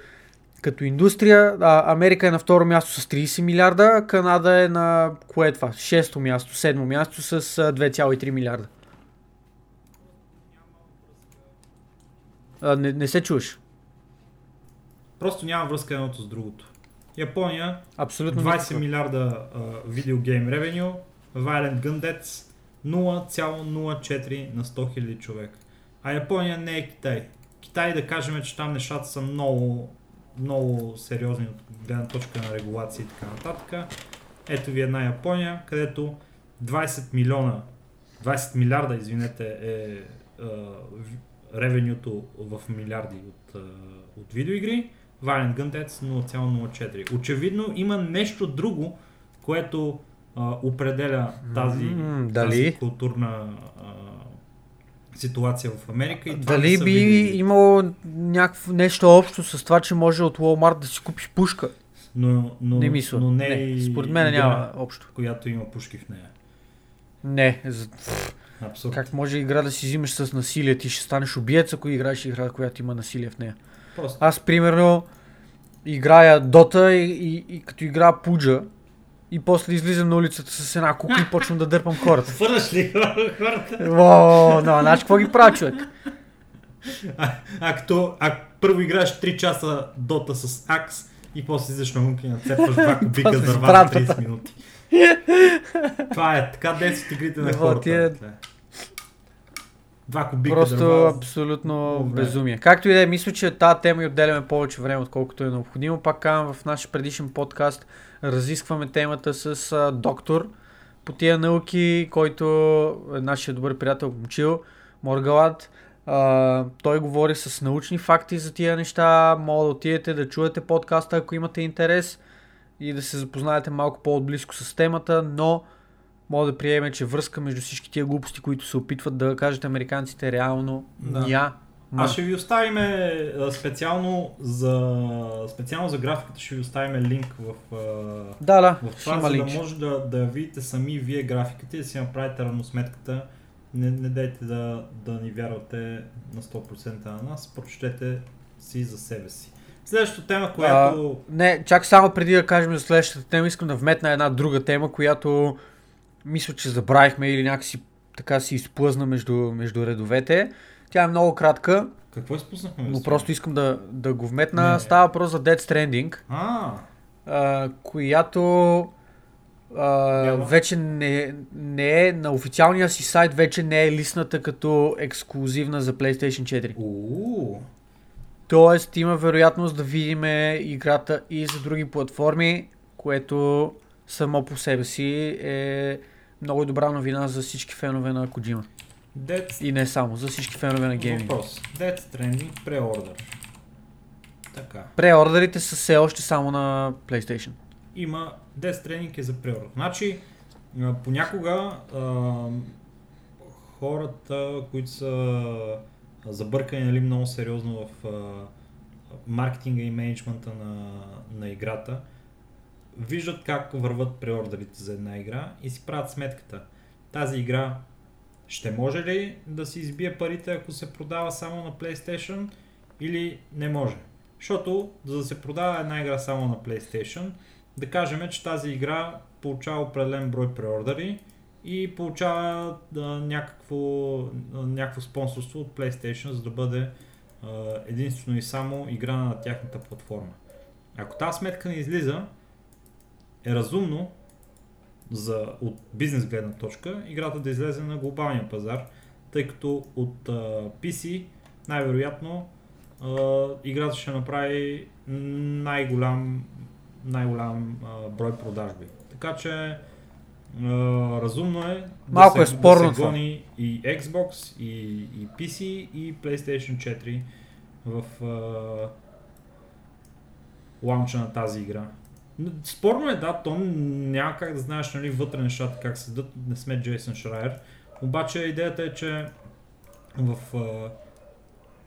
като индустрия, а, Америка е на второ място с 30 милиарда, а Канада е на кое е това? Шесто място, седмо място с а, 2,3 милиарда. А, не, не се чуваш. Просто няма връзка едното с другото. Япония Абсолютно 20 никаква. милиарда видеогейм ревеню, Violent Gun Deaths 0,04 на 100 000 човек. А Япония не е Китай. Китай да кажем, че там нещата са много, много сериозни от гледна точка на регулации и така нататък. Ето ви една Япония, където 20 милиона, 20 милиарда, извинете, е в- ревенюто в милиарди от, а, от видеоигри. Violent Gun Deaths 0,04. Очевидно има нещо друго, което а, определя тази, М, тази дали? културна ситуация в Америка. И това Дали би видеоигри. имало някакво нещо общо с това, че може от Walmart да си купиш пушка? но, но, не мисля. но не, не, и според мен игра, няма общо. която има пушки в нея. Не. За... Абсурд. Как може игра да си взимаш с насилие? Ти ще станеш убиец, ако играеш игра, която има насилие в нея. Просто. Аз, примерно, играя Дота и, и, и като игра Пуджа и после излизам на улицата с една кукла и почвам да дърпам хората. Фърляш ли хората? О, no, знаеш какво ги прави човек? А, а, като, а първо играеш 3 часа дота с акс и после излизаш на лунки и нацепваш два кубика с дърва за братата. 30 минути. Това е, така действат игрите на хората. ти бе. Два кубика Просто дърва. абсолютно Добре. безумие. Както и да е, мисля, че тази тема и отделяме повече време, отколкото е необходимо. Пак казвам, в нашия предишен подкаст разискваме темата с а, доктор по тия науки, който е нашия добър приятел Момчил Моргалат. А, той говори с научни факти за тия неща. Мога да отидете да чуете подкаста, ако имате интерес и да се запознаете малко по-отблизко с темата, но мога да приеме, че връзка между всички тия глупости, които се опитват да кажат американците, реално Да. ня. А ще ви оставим специално за, специално за графиката, ще ви оставим линк в, а, Да, да, в това, за да може да, да видите сами вие графиката и да си направите равносметката. Не, не дайте да, да ни вярвате на 100% на нас, прочетете си за себе си. Следващата тема, която... Не, чак само преди да кажем за следващата тема, искам да вметна една друга тема, която мисля, че забравихме или някакси така си изплъзна между, между редовете. Тя е много кратка, Какво изпуснахме? но просто искам да, да го вметна. Не. Става въпрос за Dead Stranding. А, а, която а, вече не, не е на официалния си сайт, вече не е листната като ексклюзивна за PlayStation 4. Уу, Тоест има вероятност да видим играта и за други платформи, което само по себе си е много добра новина за всички фенове на Kojima. Dead И не само, за всички фенове на гейминг. Въпрос. Dead Stranding преордър. Така. Преордерите са все още само на PlayStation. Има Death Stranding е за преордър. Значи, понякога а, хората, които са забъркани нали, много сериозно в а, маркетинга и менеджмента на, на играта, виждат как върват преордерите за една игра и си правят сметката. Тази игра ще може ли да си избие парите, ако се продава само на PlayStation или не може? Защото за да се продава една игра само на PlayStation, да кажем, че тази игра получава определен брой преордери и получава а, някакво, някакво спонсорство от PlayStation, за да бъде а, единствено и само игра на тяхната платформа. Ако тази сметка не излиза, е разумно за, от бизнес гледна точка играта да излезе на глобалния пазар, тъй като от а, PC най-вероятно а, играта ще направи най-голям, най-голям а, брой продажби. Така че а, разумно е Малко да е се, спорно да се това. гони и Xbox, и, и PC, и PlayStation 4 в а, лаунча на тази игра. Спорно е, да, то няма как да знаеш нали, вътре нещата как седат, не сме Джейсън Шрайер. Обаче идеята е, че в а,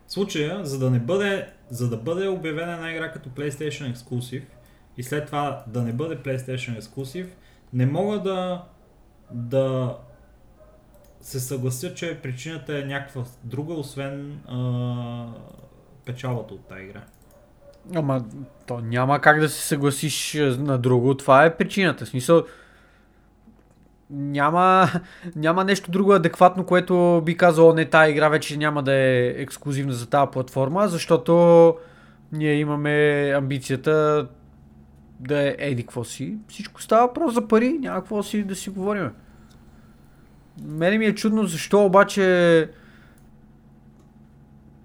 случая, за да не бъде, за да бъде обявена една игра като PlayStation Exclusive и след това да не бъде PlayStation Exclusive, не мога да, да се съглася, че причината е някаква друга, освен а, печалата от тази игра. Ама то няма как да се съгласиш на друго. Това е причината. В смисъл, няма, няма нещо друго адекватно, което би казало, не, тази игра вече няма да е ексклюзивна за тази платформа, защото ние имаме амбицията да е еди какво си. Всичко става просто за пари, няма какво си да си говорим. Мене ми е чудно защо обаче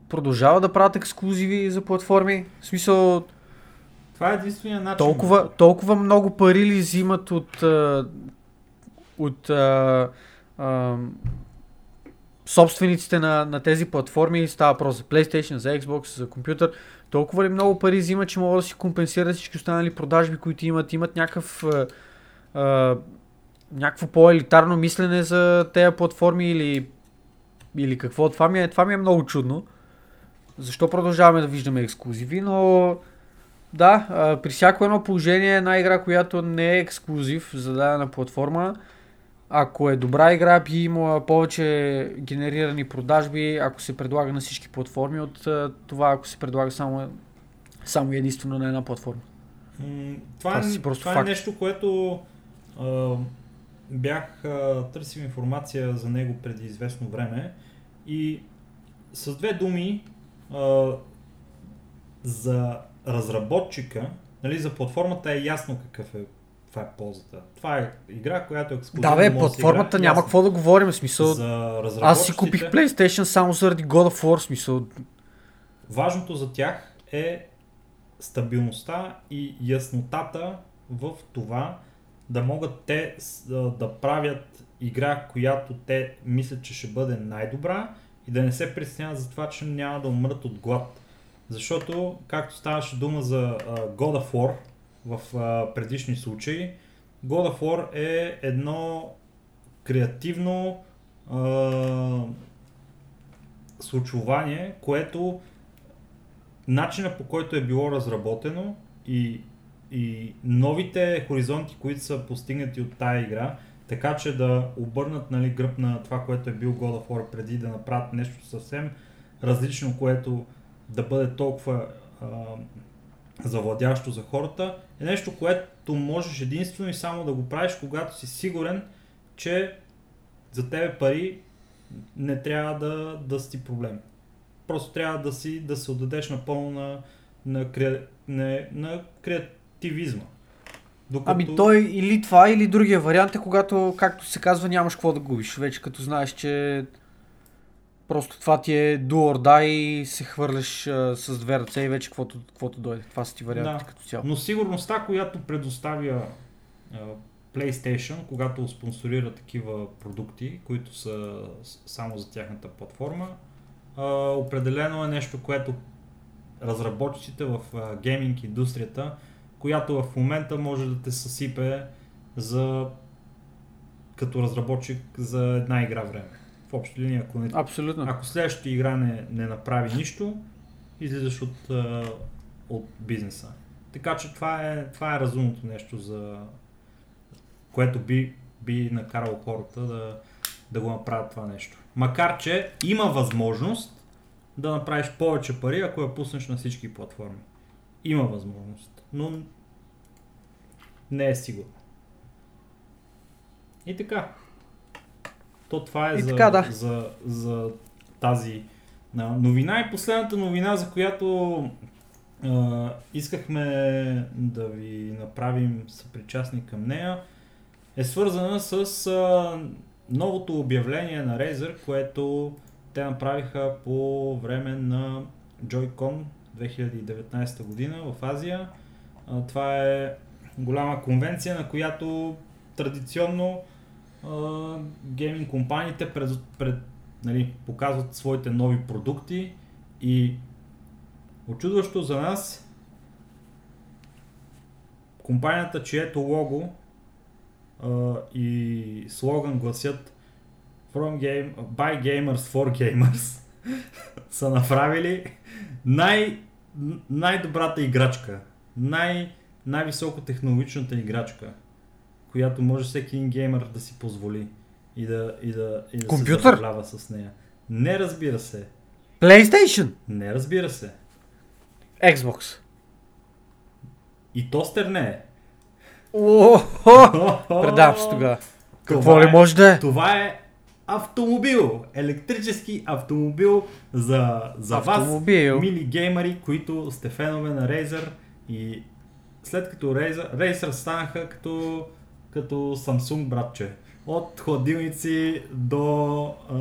продължава да правят ексклюзиви за платформи. В смисъл, Това е единствения начин. толкова, толкова много пари ли взимат от, от а, а, собствениците на, на тези платформи, става въпрос за PlayStation, за Xbox, за компютър, толкова ли много пари взимат, че могат да си компенсират всички останали продажби, които имат, имат някакъв а, а, някакво по-елитарно мислене за тези платформи или, или какво. Това ми, е, това ми е много чудно. Защо продължаваме да виждаме ексклюзиви, но да, при всяко едно положение една игра, която не е ексклюзив за дадена платформа, ако е добра игра, би имала повече генерирани продажби, ако се предлага на всички платформи, от това, ако се предлага само, само единствено на една платформа. М, Това, Това е, си просто това е нещо, което а, бях а, търсил информация за него преди известно време и с две думи а, за разработчика, нали, за платформата е ясно какъв е, каква е ползата. Това е игра, която е ексклюзивна. Да, бе, платформата играе, няма ясно. какво да говорим, в смисъл. За Аз си купих PlayStation само заради God of War, смисъл. Важното за тях е стабилността и яснотата в това да могат те да правят игра, която те мислят, че ще бъде най-добра и да не се притесняват за това, че няма да умрат от глад. Защото, както ставаше дума за а, God of War в а, предишни случаи, God of War е едно креативно а, случвание, което начина по който е било разработено и, и новите хоризонти, които са постигнати от тая игра, така че да обърнат нали, гръб на това, което е бил God of War преди да направят нещо съвсем различно, което да бъде толкова а, завладящо за хората, е нещо, което можеш единствено и само да го правиш, когато си сигурен, че за тебе пари не трябва да, да си проблем. Просто трябва да си да се отдадеш напълно на, на, кре, на, на креативизма. Докато... Ами той или това, или другия вариант е когато, както се казва, нямаш какво да губиш. Вече като знаеш, че просто това ти е do or die и се хвърляш а, с две ръце и вече каквото, каквото дойде. Това са ти варианти Да. като цяло. Но сигурността, която предоставя а, PlayStation, когато спонсорира такива продукти, които са само за тяхната платформа, а, определено е нещо, което разработчиците в а, гейминг индустрията, която в момента може да те съсипе за като разработчик за една игра време. В общи линии, ако не Абсолютно. ако следващата игра не, не направи нищо, излизаш от, от бизнеса. Така че това е, това е разумното нещо, за което би, би накарало хората да, да го направят това нещо. Макар, че има възможност да направиш повече пари, ако я пуснеш на всички платформи. Има възможност, но не е сигурно. И така. То това е И за, така, да. за, за тази новина. И последната новина, за която а, искахме да ви направим съпричастни към нея, е свързана с а, новото обявление на Razer, което те направиха по време на Joy-Con 2019 година в Азия. Това е голяма конвенция, на която традиционно гейминг компаниите пред, пред, нали, показват своите нови продукти и очудващо за нас компанията, чието лого а, и слоган гласят From game, by gamers for gamers са направили най, най-добрата играчка, най, най-високо технологичната играчка, която може всеки един геймер да си позволи и да, и да, и да Компютър? се забавлява с нея. Не разбира се. PlayStation! Не разбира се. Xbox. И тостер не е. Предавам се тогава. Какво ли е- може да е? Това е автомобил. Електрически автомобил за, за вас, Автомобил. мили геймери, които сте фенове на Razer и след като Razer, станаха като, като Samsung братче. От хладилници до а,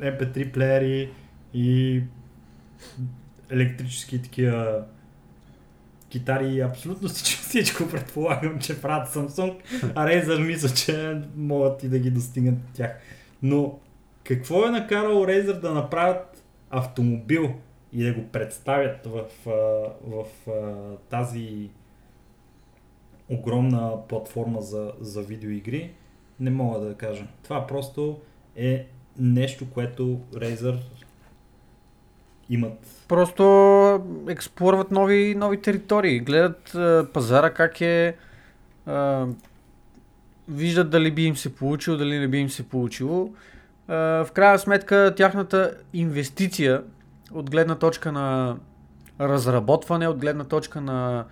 MP3 плеери и електрически такива китари и абсолютно всичко, всичко предполагам, че правят Samsung, а Razer мисля, че могат и да ги достигнат тях. Но какво е накарало Razer да направят автомобил и да го представят в, в а, тази огромна платформа за, за видеоигри, не мога да кажа. Това просто е нещо, което Razer имат. Просто експлорват нови, нови територии. Гледат а, пазара как е. А, виждат дали би им се получило, дали не би им се получило. А, в крайна сметка тяхната инвестиция от гледна точка на разработване, от гледна точка на,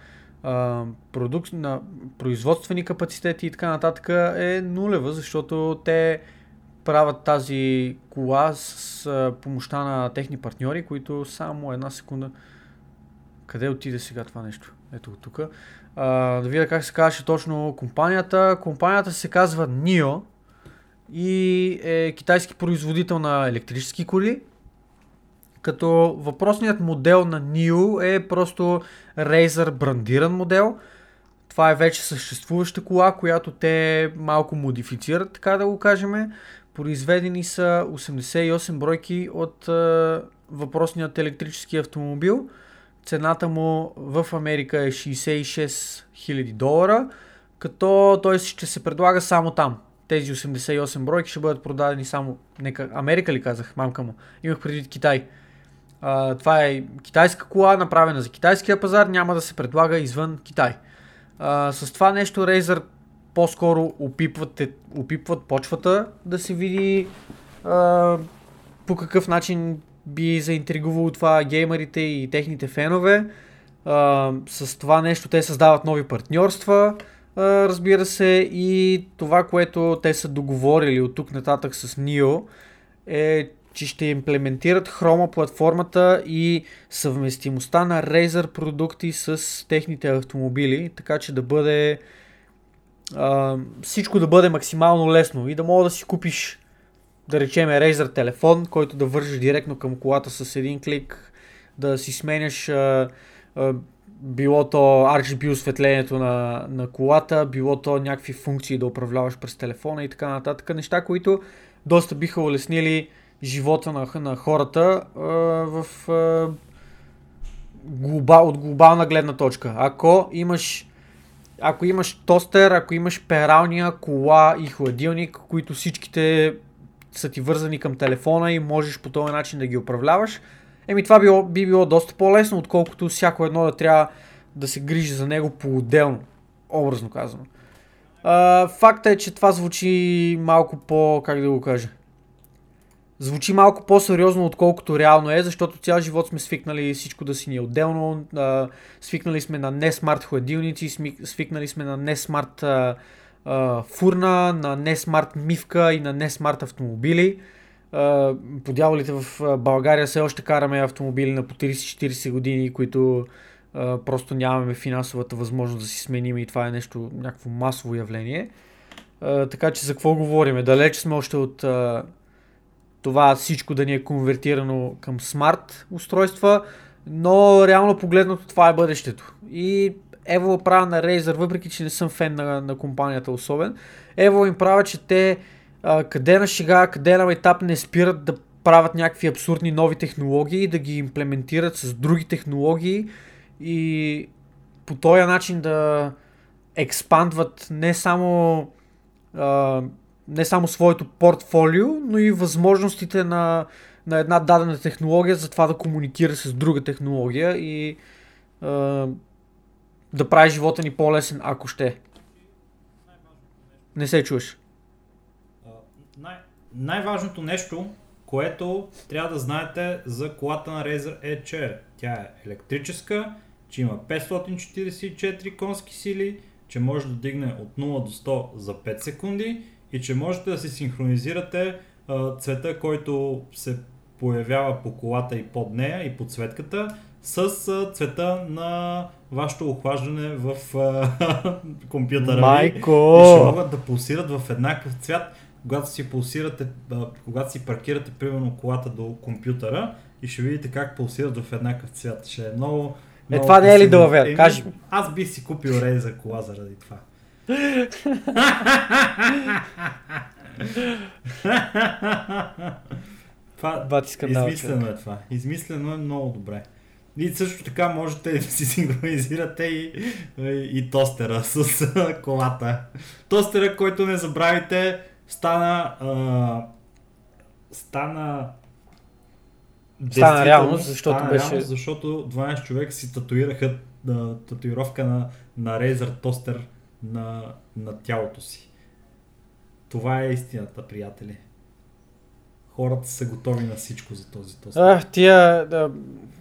а, продукт, на производствени капацитети и така нататък е нулева, защото те правят тази кола с помощта на техни партньори, които само една секунда... Къде отиде сега това нещо? Ето го тук. Да видя как се казваше точно компанията. Компанията се казва NIO и е китайски производител на електрически коли. Като въпросният модел на NIO е просто Razer брандиран модел. Това е вече съществуваща кола, която те малко модифицират, така да го кажем. Произведени са 88 бройки от е, въпросният електрически автомобил. Цената му в Америка е 66 000 долара, като той ще се предлага само там. Тези 88 бройки ще бъдат продадени само... Нека... Америка ли казах, мамка му? Имах предвид Китай. Това е китайска кола, направена за китайския пазар, няма да се предлага извън Китай. А, с това нещо Razer по-скоро опипват, опипват почвата да се види а, по какъв начин би заинтригувало това геймерите и техните фенове. А, с това нещо те създават нови партньорства, а, разбира се, и това, което те са договорили от тук нататък с NIO е, че ще имплементират Chroma платформата и съвместимостта на Razer продукти с техните автомобили, така че да бъде а, всичко да бъде максимално лесно и да мога да си купиш, да речем, Razer телефон, който да вържиш директно към колата с един клик, да си сменяш а, а, било то RGB осветлението на, на колата, било то някакви функции да управляваш през телефона и така нататък. Неща, които доста биха улеснили живота на, на хората а, в а, глобал, от глобална гледна точка. Ако имаш ако имаш тостер, ако имаш пералня, кола и хладилник, които всичките са ти вързани към телефона и можеш по този начин да ги управляваш, еми това би, би било доста по-лесно, отколкото всяко едно да трябва да се грижи за него по-отделно, образно казано. А, факта е, че това звучи малко по, как да го кажа, звучи малко по-сериозно, отколкото реално е, защото цял живот сме свикнали всичко да си ни е отделно. А, свикнали сме на не смарт хладилници, свикнали сме на не смарт фурна, на не смарт мивка и на не смарт автомобили. А, по дяволите в България все още караме автомобили на по 30-40 години, които просто нямаме финансовата възможност да си сменим и това е нещо, някакво масово явление. Така че за какво говорим? Далеч сме още от това всичко да ни е конвертирано към смарт устройства, но реално погледнато това е бъдещето. И Evo правя на Razer, въпреки че не съм фен на, на компанията особен, Evo им правя, че те а, къде на шега, къде на етап не спират да правят някакви абсурдни нови технологии, да ги имплементират с други технологии и по този начин да експандват не само а, не само своето портфолио, но и възможностите на, на една дадена технология за това да комуникира с друга технология и е, да прави живота ни по-лесен, ако ще. Не се чуеш. Най- най-важното нещо, което трябва да знаете за колата на Razer е, че тя е електрическа, че има 544 конски сили, че може да дигне от 0 до 100 за 5 секунди и че можете да си синхронизирате а, цвета, който се появява по колата и под нея и подсветката с а, цвета на вашето охлаждане в а, компютъра Майко! И ще могат да пулсират в еднакъв цвят, когато си пулсирате, а, когато си паркирате примерно колата до компютъра и ще видите как пулсират в еднакъв цвят. Ще е много... Е, това не е ли да Кажи. Аз бих си купил рей за кола заради това. Това Бати скандал, измислено е това. Измислено е много добре. И също така можете да си синхронизирате и, и, и тостера с колата. Тостера, който не забравите, стана а, стана Стана реалност, защото стана беше... Реалност, защото 12 човека си татуираха а, татуировка на, на Razer тостер на, на тялото си. Това е истината, приятели. Хората са готови на всичко за този тостер. А, тия да,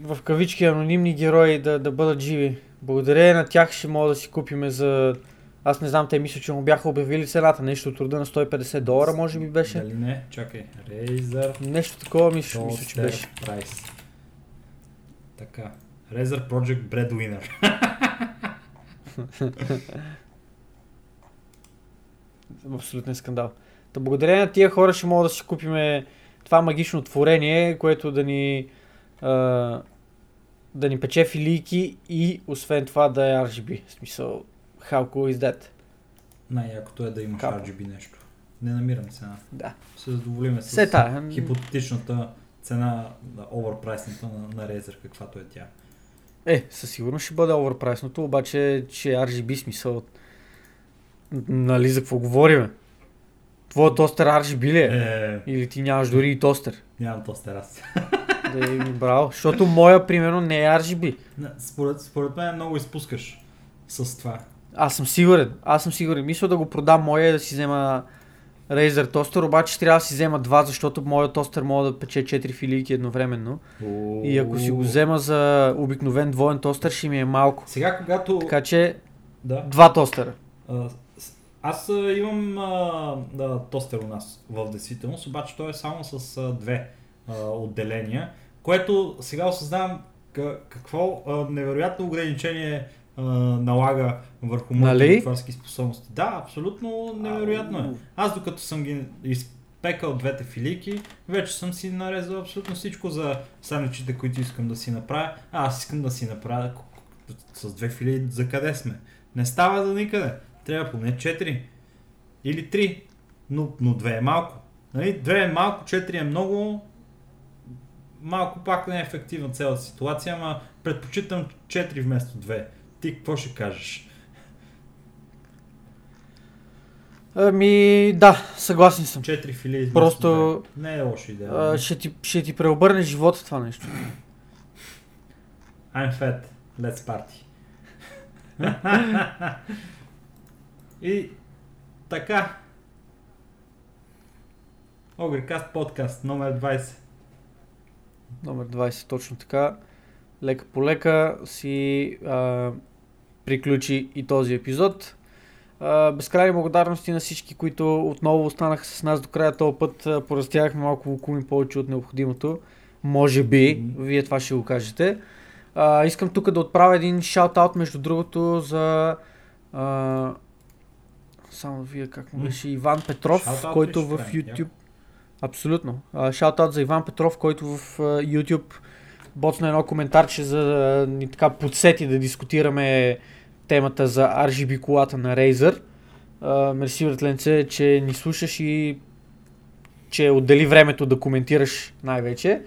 в кавички анонимни герои да, да бъдат живи. Благодарение на тях ще мога да си купиме за... Аз не знам, те мисля, че му бяха обявили цената. Нещо от рода на 150 долара, може би беше. Дали не? Чакай. Razer. Нещо такова мисля, мисля че беше. Price. Така. Razer Project Breadwinner. абсолютен скандал. Та благодарение на тия хора ще мога да си купиме това магично творение, което да ни а, да ни пече филийки и освен това да е RGB. В смисъл, how cool is that? Най-якото е да имаш Капа. RGB нещо. Не намирам цена. Да. Се задоволиме с Сета. хипотетичната цена на оверпрайсната на, на Razer, каквато е тя. Е, със сигурност ще бъде оверпрайсното, обаче, че RGB смисъл Нали за какво говориме? Твоя тостер RGB ли е? е? Или ти нямаш дори и тостер? Нямам тостер аз. Да е, браво, защото моя примерно не е RGB. Според, според мен много изпускаш с това. Аз съм сигурен, аз съм сигурен. Мисля да го продам моя и да си взема Razer тостер, обаче трябва да си взема два, защото моят тостер мога да пече 4 филийки едновременно. О-о-о. И ако си го взема за обикновен двоен тостер, ще ми е малко. Сега когато... Така че, да. два тостера. Аз а, имам а, да, тостер у нас в действителност, обаче той е само с а, две а, отделения, което сега осъзнавам какво а, невероятно ограничение а, налага върху моите Нали? способности. Да, абсолютно невероятно е. Аз докато съм ги изпекал двете филийки, вече съм си нарезал абсолютно всичко за сандвичите, които искам да си направя. А, аз искам да си направя с две филии за къде сме. Не става за никъде. Трябва поне 4 или 3, но, но две е малко. Нали? Две е малко, 4 е много. Малко пак не е ефективна цялата ситуация, ама предпочитам 4 вместо 2. Ти какво ще кажеш? Ами, да, съгласен съм. 4 филии вместо Просто. Не е лоша идея. А, ще, ти, ще ти преобърне живота това нещо. I'm fat. Let's party. И така. Огрекаст подкаст номер 20. Номер 20, точно така. Лека по лека си а, приключи и този епизод. Безкрайни благодарности на всички, които отново останаха с нас до края този път. а, Поразтягахме малко лукуми повече от необходимото. Може би, Мгм. вие това ще го кажете. А, искам тук да отправя един шаут-аут, между другото, за... А, само вие как му беше Иван Петров, Shout-out който в? YouTube... Яко. Абсолютно. Шаутаут за Иван Петров, който в YouTube боцна едно коментарче за да ни така подсети да дискутираме темата за RGB колата на Razer. Мерси, братленце, че ни слушаш и че отдели времето да коментираш най-вече.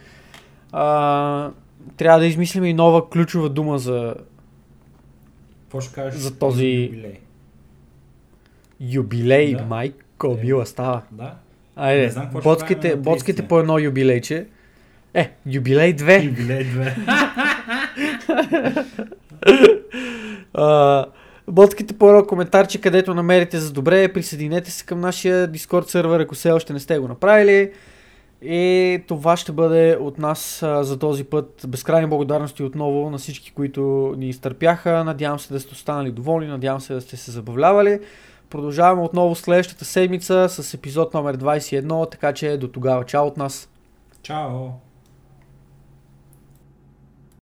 А, трябва да измислим и нова ключова дума за? За този- юбилей? Юбилей, Да. майко, Е. мила става. Да. Айде, Не знам боцките, боцките 30. по едно юбилейче. Е, юбилей 2. Юбилей 2. А, Ботките по едно коментарче, където намерите за добре, присъединете се към нашия Discord сервер, ако все още не сте го направили. И това ще бъде от нас а, за този път. Безкрайни благодарности отново на всички, които ни изтърпяха. Надявам се да сте останали доволни, надявам се да сте се забавлявали. Продължаваме отново следващата седмица с епизод номер 21, така че до тогава чао от нас. Чао.